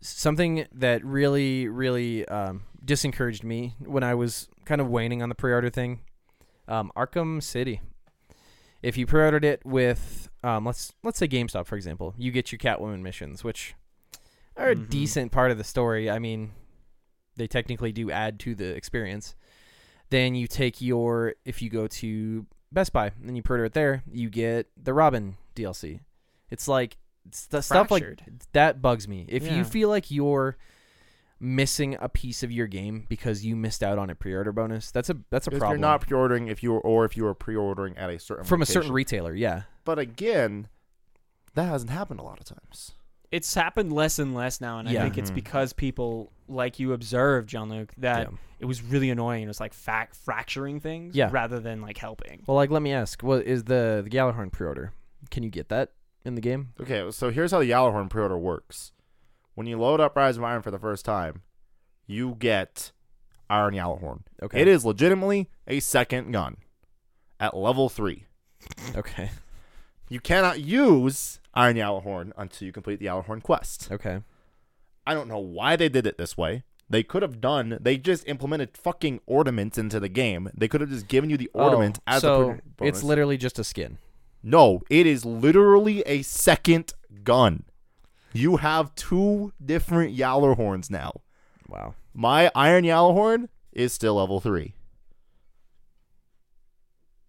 something that really really um, disencouraged me when I was kind of waning on the pre-order thing. Um, Arkham City. If you pre-ordered it with um, let's let's say GameStop for example, you get your Catwoman missions, which are a Mhm. decent part of the story. I mean, they technically do add to the experience. Then you take your if you go to Best Buy and you pre-order it there, you get the Robin DLC. It's like the stuff like that bugs me. If Yeah. you feel like you're missing a piece of your game because you missed out on a pre-order bonus, that's a that's a problem. If problem. you're not pre-ordering, if you were, or if you were pre-ordering at a certain from a certain retailer, yeah. But again, that hasn't happened a lot of times. it's happened less and less now, and Yeah. I think it's Mhm. because people, like you observed, Jean-Luc, that Yeah. it was really annoying. It was like fac- fracturing things, Yeah. rather than like helping. Well, like let me ask, what is the the Gjallarhorn pre-order? Can you get that in the game? Okay, so here's how the Gjallarhorn pre-order works. When you load up Rise of Iron for the first time, you get Iron Gjallarhorn. Okay. It is legitimately a second gun at level three. Okay. You cannot use Iron Gjallarhorn until you complete the Gjallarhorn quest. Okay. I don't know why they did it this way. They could have done. They just implemented fucking ornaments into the game. They could have just given you the oh, ornament oh, as so a bonus. it's literally just a skin. no. It is literally a second gun. You have two different Gjallarhorns now. Wow. My Iron Gjallarhorn is still level three.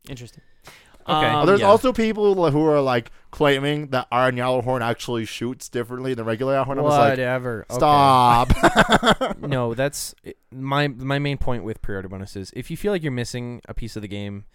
Interesting. Okay. Um, There's yeah. also people who are like claiming that Iron Gjallarhorn actually shoots differently than regular Gjallarhorn. I was like, Whatever. Okay. stop. no, that's my my main point with pre-order bonuses. If you feel like you're missing a piece of the game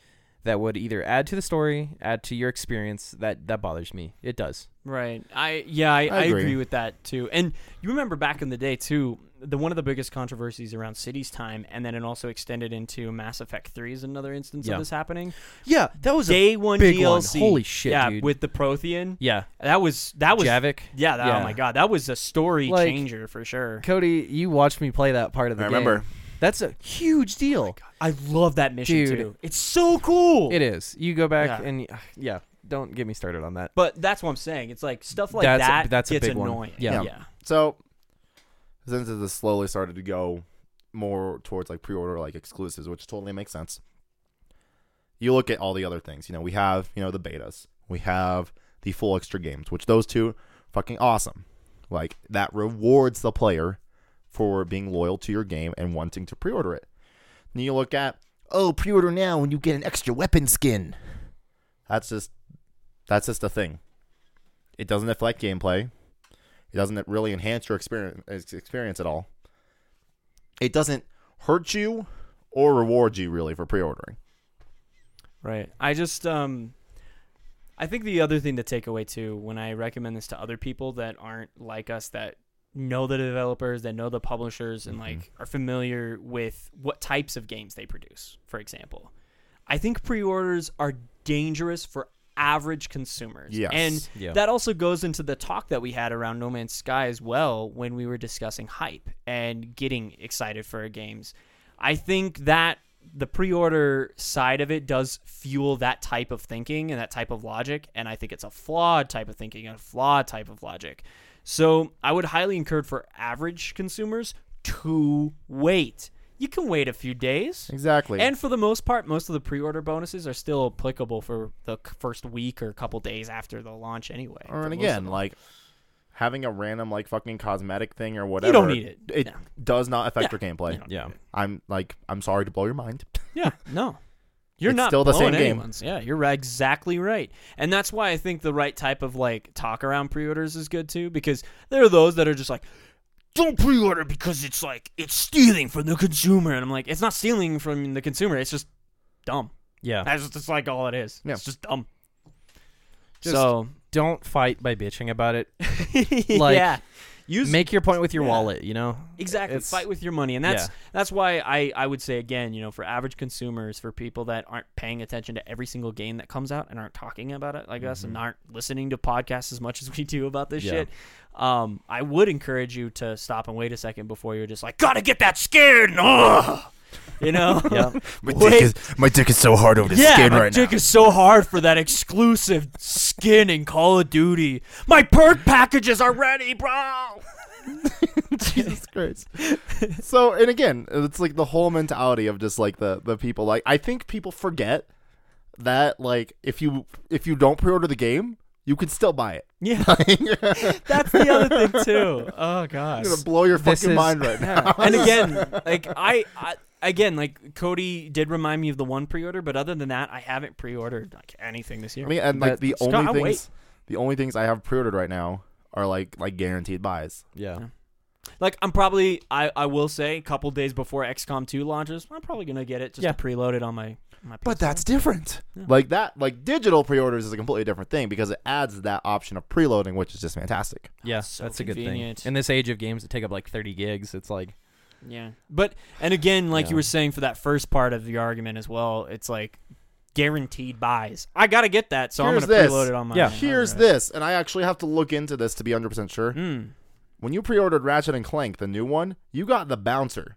that would either add to the story, add to your experience, that that bothers me. It does. Right. I yeah, I, I, agree. agree. with that too. And you remember back in the day too, the one of the biggest controversies around City's time, and then it also extended into Mass Effect Three is another instance Yeah. of this happening. Yeah, that was a Day one big one. DLC. Holy shit, yeah, dude. with the Prothean. yeah. That was that was Javik. yeah, that, oh Yeah. Oh my god, that was a story Like- changer for sure. Kody, you watched me play that part of the I game. remember. That's a huge deal. I love that mission Dude. too. It's so cool. It is. You go back Yeah. and yeah, don't get me started on that. But that's what I'm saying. It's like stuff like That's a- that that's a gets big one. annoying. Yeah. yeah. So since this slowly started to go more towards like pre-order like exclusives, which totally makes sense. You look at all the other things. You know, we have you know the betas, we have the full extra games, which those two fucking awesome. Like that rewards the player for being loyal to your game and wanting to pre-order it. Then you look at oh pre-order now and you get an extra weapon skin. That's just that's just a thing. It doesn't affect gameplay. It doesn't really enhance your experience experience at all. It doesn't hurt you or reward you really for pre-ordering. Right. I just um I think the other thing to take away too when I recommend this to other people that aren't like us that know the developers, that know the publishers and like are familiar with what types of games they produce, for example. I think pre-orders are dangerous for average consumers. Yes. And Yeah. that also goes into the talk that we had around No Man's Sky as well when we were discussing hype and getting excited for games. I think that the pre-order side of it does fuel that type of thinking and that type of logic, and I think it's a flawed type of thinking, a flawed type of logic. So I would highly encourage for average consumers to wait. You can wait a few days. Exactly. And for the most part, most of the pre-order bonuses are still applicable for the first week or couple days after the launch anyway. or and again, like having a random like fucking cosmetic thing or whatever. You don't need it. It No. does not affect Yeah. your gameplay. You Yeah. I'm like I'm sorry to blow your mind. Yeah, no. You're It's not still the same blowing game. anyone's. Yeah, you're exactly right. And that's why I think the right type of like talk around pre-orders is good too because there are those that are just like don't pre-order because it's like it's stealing from the consumer and I'm like it's not stealing from the consumer, it's just dumb. Yeah. That's just like all it is. Yeah. It's just dumb. Just so, Don't fight by bitching about it. Like, yeah. Use Make your point with your Yeah. wallet, you know? Exactly. It's- Fight with your money. And that's yeah. that's why I, I would say again, you know, for average consumers, for people that aren't paying attention to every single game that comes out and aren't talking about it like us and aren't listening to podcasts as much as we do about this Mm-hmm. Yeah. shit, um, I would encourage you to stop and wait a second before you're just like, gotta get that skin. Ugh! You know? Yeah. My Wait. dick is my dick is so hard over the yeah, skin my right dick now. is so hard for that exclusive skin in Call of Duty. My perk packages are ready, bro. Jesus Christ. So and again, it's like the whole mentality of just like the the people like I think people forget that like if you if you don't pre-order the game, you can still buy it. Yeah, that's the other thing too. Oh gosh. gonna blow your This fucking is- mind right now. and again, like I, I again, like Kody did remind me of the one pre-order, but other than that, I haven't pre-ordered like anything this year. I mean, and like That- the Scott, only I'll things, wait. the only things I have pre-ordered right now are like like guaranteed buys. Yeah. like I'm probably, I, I will say, a couple days before XCOM 2 launches, I'm probably gonna get it just Yeah. to preload it on my my. But that's different. Yeah. Like that, like digital pre-orders is a completely different thing because it adds that option of preloading, which is just fantastic. Yeah, So that's a good thing. In this age of games that take up like 30 gigs, it's like, yeah. But and again, like you were saying for that first part of the argument as well, it's like guaranteed buys. I gotta get that, so Here's I'm gonna this. preload it on my. Yeah. Here's hard drive. this, and I actually have to look into this to be 100% sure. Mm. When you pre-ordered Ratchet and Clank, the new one, you got the bouncer.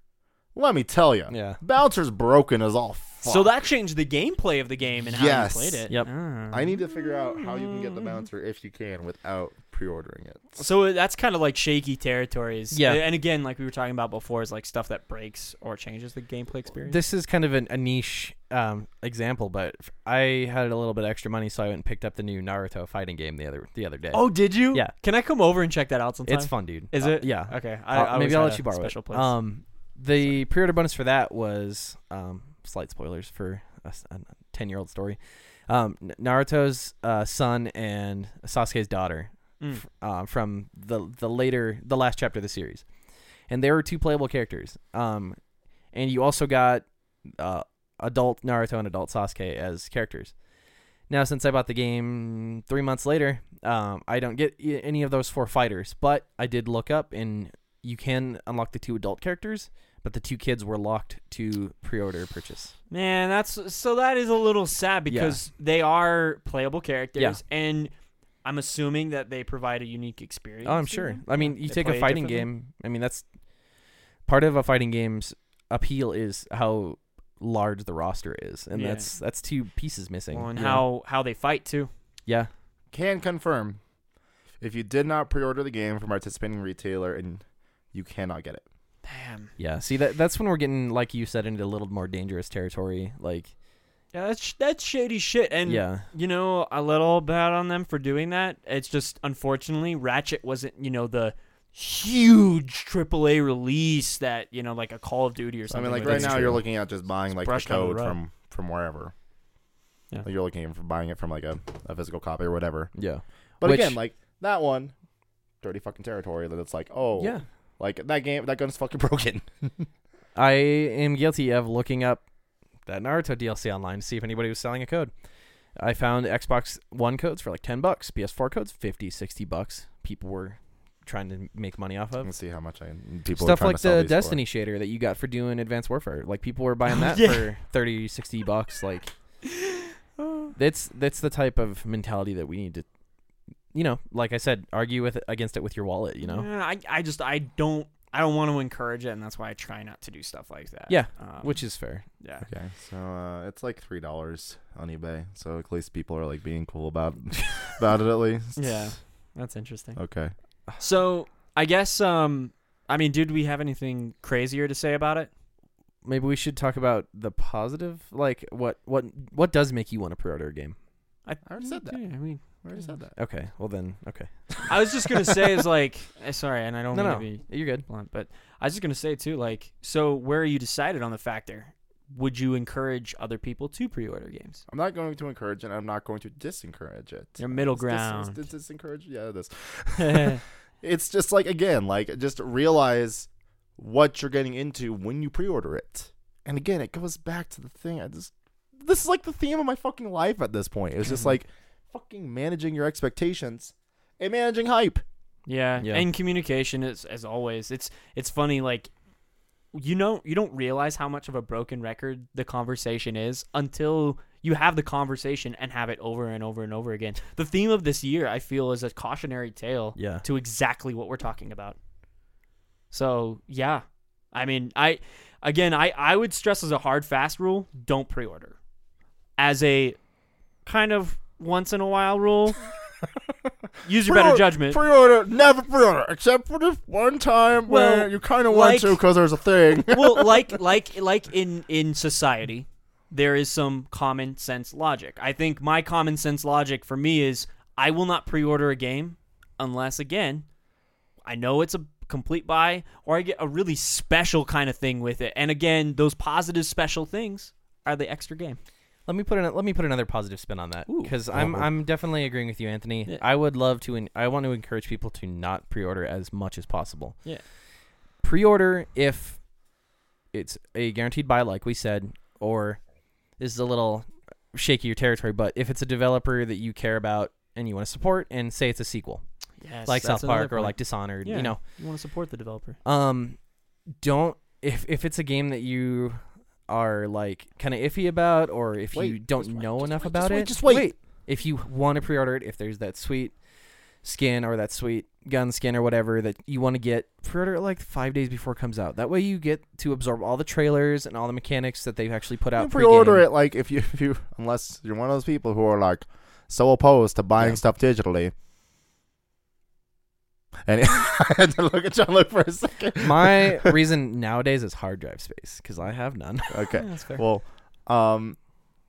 Let me tell you, yeah. bouncer's broken as all fuck. So that changed the gameplay of the game and how Yes. you played it. Yep. Ah. I need to figure out how you can get the bouncer if you can without pre-ordering it. So that's kind of like shaky territories. Yeah. And again, like we were talking about before, is like stuff that breaks or changes the gameplay experience. This is kind of an, a niche um, example, but f- I had a little bit of extra money, so I went and picked up the new Naruto fighting game the other the other day. oh, did you? Yeah. Can I come over and check that out sometime? it's fun, dude. Is Uh, it? yeah. Okay. I, Uh, I always maybe I'll had let a you borrow special it. place. Um, the pre-order bonus for that was um, slight spoilers for a, ten-year-old story. Um, Naruto's uh, son and Sasuke's daughter Mm. f- uh, from the the later the last chapter of the series, and there were two playable characters. Um, and you also got uh, adult Naruto and adult Sasuke as characters. Now, since I bought the game three months later, um, I don't get any of those four fighters. But I did look up, and you can unlock the two adult characters, but the two kids were locked to pre-order purchase. Man, that's so that is a little sad Yeah. because they are playable characters, Yeah. and I'm assuming that they provide a unique experience. Oh, I'm sure. them. I mean, you They take a fighting game. I mean, that's part of a fighting game's appeal is how large the roster is, and Yeah. that's that's two pieces missing. Well, and you how how they fight too. Yeah. Can confirm if you did not pre-order the game from a participating retailer and you cannot get it. Damn. Yeah. See that that's when we're getting, like you said, into a little more dangerous territory. Like, Yeah, that's that's shady shit. And yeah, you know, a little bad on them for doing that. It's just unfortunately Ratchet wasn't, you know, the huge AAA release that you know, like a Call of Duty or something. I mean, like right they- now you're looking at just buying It's like the brushed the code from from wherever. Yeah. Like you're looking for buying it from like a, a physical copy or whatever. yeah, But Which- again, like that one, dirty fucking territory. That it's like, oh, yeah. Like that game, that gun's fucking broken. I am guilty of looking up that Naruto DLC online to see if anybody was selling a code. I found Xbox One codes for like 10 bucks, PS4 codes 50, 60 bucks. People were trying to make money off of. Let's see how much I people Stuff trying like to sell the these for. Destiny shader that you got for doing Advanced Warfare. Like people were buying that Yeah. for 30, 60 bucks like that's that's the type of mentality that we need to you know, like I said, argue with it, against it with your wallet, you know. Yeah, I I just I don't I don't want to encourage it, and that's why I try not to do stuff like that. Yeah, um, Which is fair. yeah. Okay, so uh, it's like three dollars on eBay. So at least people are like being cool about about it at least. Yeah. That's interesting. Okay. So I guess um I mean, did we have anything crazier to say about it? Maybe we should talk about the positive like what what what does make you want to pre-order a game? I already said that. Yeah, I mean, I already said that. Okay, well then, okay. I was just gonna say is like, eh, sorry, and I don't No, mean no. to be You're good. blunt, but I was just gonna say too, like, so where are you decided on the factor? Would you encourage other people to pre-order games? I'm not going to encourage it. I'm not going to disencourage it. Your middle It's dis- ground. It's, dis- disencourage. Yeah, it is. It's just like again, like just realize what you're getting into when you pre-order it. And again, it goes back to the thing. I just this is like the theme of my fucking life at this point. It's just like fucking managing your expectations and managing hype. Yeah. and communication is as always. It's it's funny, like you know you don't realize how much of a broken record the conversation is until you have the conversation and have it over and over and over again. The theme of this year, I feel, is a cautionary tale Yeah. to exactly what we're talking about. So yeah, I mean, I again, I I would stress as a hard fast rule: don't pre-order. As a kind of once in a while rule, use your better judgment. Pre-order, never pre-order, except for this one time Well, where you kind of like- want to because there's a thing. well, like like like in in society, there is some common sense logic. I think my common sense logic for me is I will not pre-order a game unless again I know it's a complete buy or I get a really special kind of thing with it. And again, those positive special things are the extra game. Let me put an, let me put another positive spin on that because I'm. I'm definitely agreeing with you, Anthony. Yeah. I would love to. I want to encourage people to not pre-order as much as possible. Yeah. Pre-order if it's a guaranteed buy, like we said, or this is a little shakier territory, but if it's a developer that you care about and you want to support, and say it's a sequel, Yes, like South Park or like Dishonored, Yeah. you know, you want to support the developer. um, don't if if it's a game that you are like kind of iffy about, or if Wait, you don't wait, know enough wait, about just wait, it, just wait. If you want to pre-order it, if there's that sweet skin or that sweet gun skin or whatever that you want to get, pre-order it like five days before it comes out. That way you get to absorb all the trailers and all the mechanics that they've actually put out. You pre-order it like if you if you unless you're one of those people who are like so opposed to buying Yeah. stuff digitally. And I had to look at Jean-Luc for a second. My reason nowadays is hard drive space because I have none. okay. That's fair. Well, um,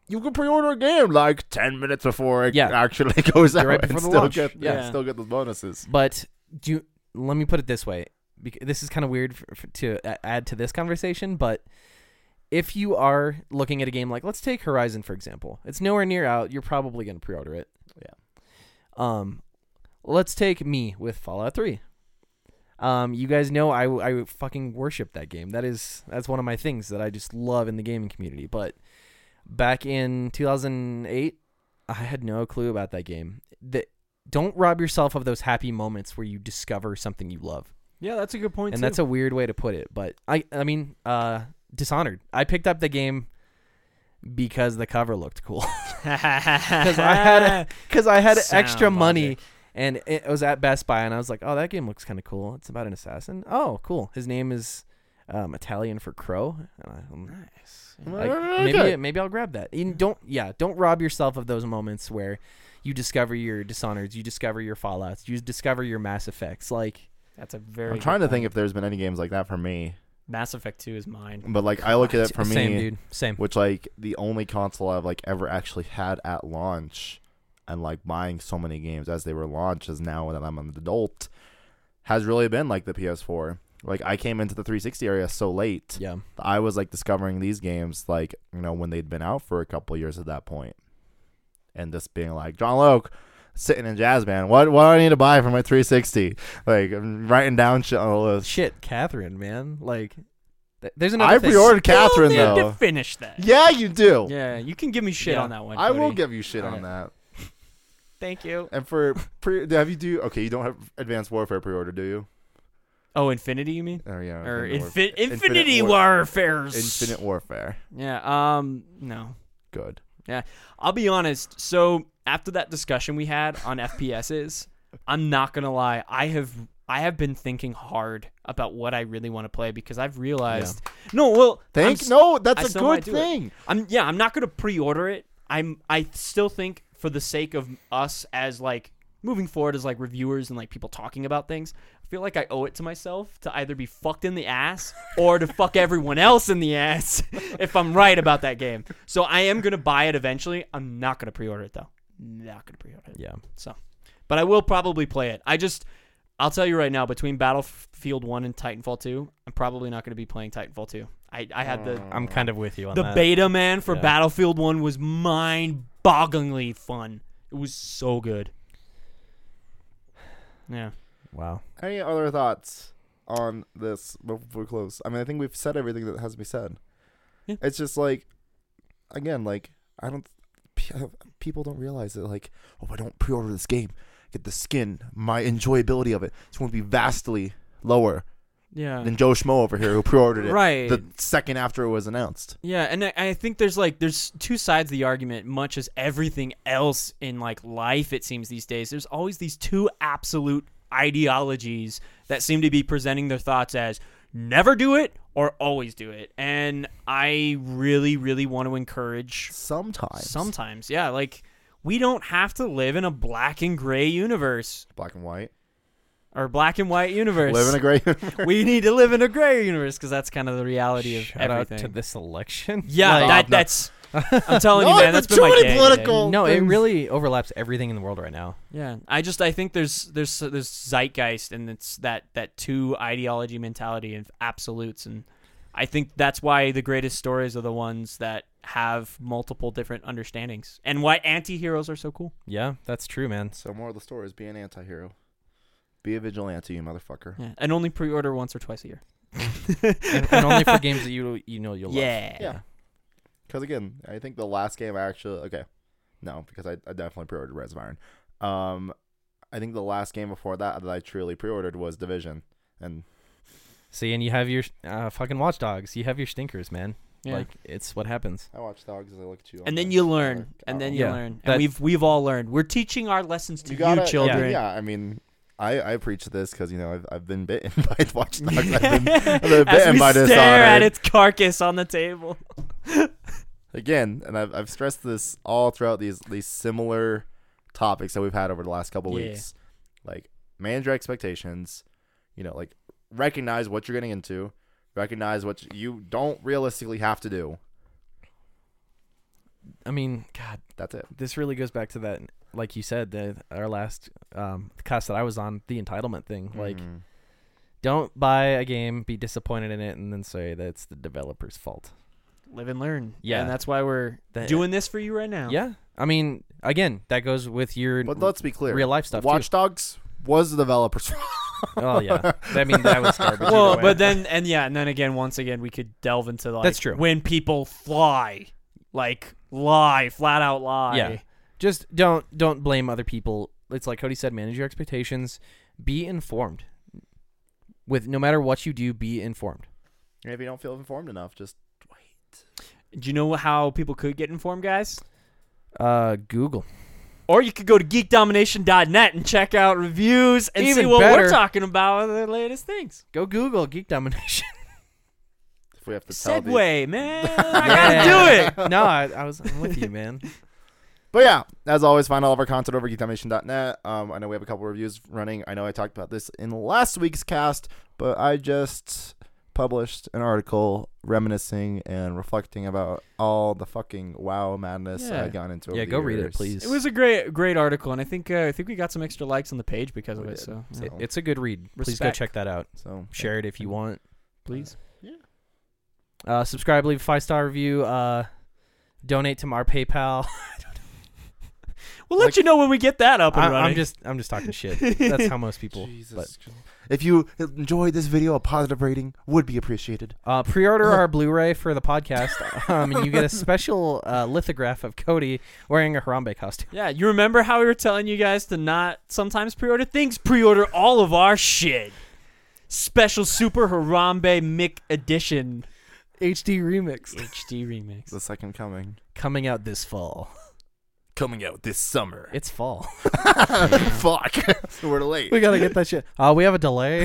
you can pre-order a game like ten minutes before it Yeah. actually goes out, right and before the still launch. get yeah, Yeah. still get those bonuses. But do you, let me put it this way, this is kind of weird for, for, to a- add to this conversation. But if you are looking at a game like, let's take Horizon for example, it's nowhere near out. You're probably going to pre-order it. Yeah. Um, let's take me with Fallout Three. Um, you guys know I, I fucking worship that game. That is that's one of my things that I just love in the gaming community. But back in 2008, I had no clue about that game. The, don't rob yourself of those happy moments where you discover something you love. Yeah, that's a good point. and that's a weird way to put it, but I I mean, uh Dishonored. I picked up the game because the cover looked cool. because I had a, cuz I had extra Sound money logic. And it was at Best Buy and I was like, "Oh, that game looks kind of cool. It's about an assassin." Oh, cool. His name is um, Italian for crow. And um, nice. like, Okay. maybe maybe I'll grab that. You don't yeah, don't rob yourself of those moments where you discover your Dishonoreds, you discover your Fallouts, you discover your Mass Effects. Like That's a very. I'm trying to think if there's been any games like that for me. Mass Effect Two is mine. But like I look at it for me, same dude, same. which like the only console I've like ever actually had at launch, and like buying so many games as they were launched, as now that I'm an adult, has really been like the PS4. Like I came into the 360 area so late. Yeah. I was like discovering these games like you know when they'd been out for a couple years at that point, and just being like Jean-Luc sitting in jazz band. What what do I need to buy for my 360? Like I'm writing down shit on the list. Shit, Catherine, man. Like, th- there's another. I pre-ordered Catherine you need though. to finish that. Yeah, you do. Yeah, you can give me shit Yeah. on that one. I will give you shit All on that. Thank you. And for pre, have you do okay? You don't have Advanced Warfare pre-order, do you? Oh, Infinity, you mean? Oh yeah. Or Infinite Infi- Warfare. Infinity War- Warfares. Infinite Warfare. Yeah. Um. No. Good. Yeah. I'll be honest. So after that discussion we had on FPSs, I'm not gonna lie. I have I have been thinking hard about what I really want to play because I've realized. No, well, I'm no, that's I a good might do it. thing. I'm yeah, I'm not gonna pre-order it. I'm I still think for the sake of us as like moving forward as like reviewers and like people talking about things, I feel like I owe it to myself to either be fucked in the ass or to fuck everyone else in the ass if I'm right about that game. So I am gonna buy it eventually. I'm not gonna pre-order it though. Not gonna pre-order it. Yeah. So, but I will probably play it. I just I'll tell you right now, between Battlefield One and Titanfall Two, I'm probably not gonna be playing Titanfall Two. I, I had the I'm kind of with you on the that. beta man for Yeah. Battlefield 1 was mind-bogglingly fun. It was so good. Yeah. wow. Any other thoughts on this before we close? I mean, I think we've said everything that has to be said. Yeah. It's just like, again, like I don't. pe- People don't realize that, like, oh, if I don't pre-order this game, get the skin, my enjoyability of it, it's going to be vastly lower Yeah. than Joe Schmo over here who pre-ordered it Right. the second after it was announced. yeah, and I, I think there's like there's two sides of the argument much as everything else in like life it seems these days. There's always these two absolute ideologies that seem to be presenting their thoughts as never do it or always do it. And I really really want to encourage Sometimes, Sometimes, yeah. Like we don't have to live in a black and gray universe black and white, or black and white universe. live in a gray. we need to live in a gray universe because that's kind of the reality of Shout everything. out to this election. yeah, Like- that no. that's. I'm telling No, you, man. it's That's been my many day today. political- no, it really overlaps everything in the world right now. Yeah, I just I think there's there's there's zeitgeist and it's that that two ideology mentality of absolutes and I think that's why the greatest stories are the ones that have multiple different understandings and why anti-heroes are so cool. Yeah, that's true, man. So more of the story is be an anti-hero. Be a vigilante, you motherfucker. Yeah, and only pre-order once or twice a year. and, and only for games that you you know you'll Yeah. love. Yeah. Because again, I think the last game I actually okay, no, because I, I definitely pre-ordered Rise of Iron. Um, I think the last game before that that I truly pre-ordered was Division, and See, and you have your uh, fucking Watch Dogs. You have your stinkers, man. Yeah. Like it's what happens. I watch dogs as I look at you. on and then you learn, and then oh. you learn, and we've we've all learned. We're teaching our lessons to you, gotta- children. Yeah, I mean, I I preach this because you know I've I've been bitten by Watch Dogs. I've been, I've been bitten we by stare Dishonored. at its carcass on the table. again, and I've I've stressed this all throughout these these similar topics that we've had over the last couple Yeah. weeks. Like manage your expectations, you know, like recognize what you're getting into, recognize what you don't realistically have to do. I mean, God, That's it. this really goes back to that, like you said, the our last um cast that I was on, the entitlement thing. Like, Mhm. don't buy a game, be disappointed in it, and then say that's the developer's fault. Live and learn. Yeah. and that's why we're That- doing this for you right now. Yeah, I mean, again, that goes with your but let's be clear. real life stuff. Watch Dogs was the developer's too. Oh yeah, I mean that was garbage. Well, either way. but then and yeah, and then again, once again, we could delve into like That's true. when people fly, like lie, flat out lie. Yeah. just don't don't blame other people. It's like Kody said, manage your expectations. Be informed. With no matter what you do, be informed. And if you don't feel informed enough, just wait. Do you know how people could get informed, guys? Uh, Google. Or you could go to geekdomination.net and check out reviews and see Even what better. we're talking about the latest things. Go Google Geek Domination. If we have to tell the- segue, man. I Yeah. gotta do it. no, I, I was I'm with you, man. But yeah, as always, find all of our content over at geekdomination.net. Um, I know we have a couple reviews running. I know I talked about this in last week's cast, but I just published an article reminiscing and reflecting about all the fucking wow madness Yeah. I got into. over Yeah, the go read it, years. please. It was a great, great article, and I think uh, I think we got some extra likes on the page because of We it. did. So So- it's a good read. Please go Respect. check that out. So Share it if you want. please. Uh, subscribe, leave a five star review. Uh, donate to our PayPal. We'll let Like- you know when we get that up and I, running. I'm just I'm just talking shit. That's how most people. Jesus. But If you enjoyed this video, a positive rating would be appreciated. uh, pre-order our Blu-ray for the podcast, um, and you get a special uh, lithograph of Kody wearing a Harambe costume. yeah, you remember how we were telling you guys to not sometimes pre-order things? Pre-order all of our shit. Special Super Harambe Mick Edition HD remix HD remix. The second coming. coming out this fall. Coming out this summer. It's fall. Fuck. We're late. we gotta get that shit. Uh, we have a delay.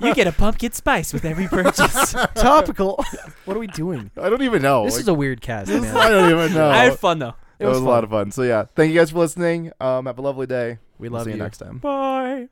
you get a pumpkin spice with every purchase. Topical. what are we doing? I don't even know. This Like, is a weird cast, I don't even know. I had fun though. it was, a lot of fun. So yeah, thank you guys for listening. Um, have a lovely day. We We'll love see you you. next time. Bye.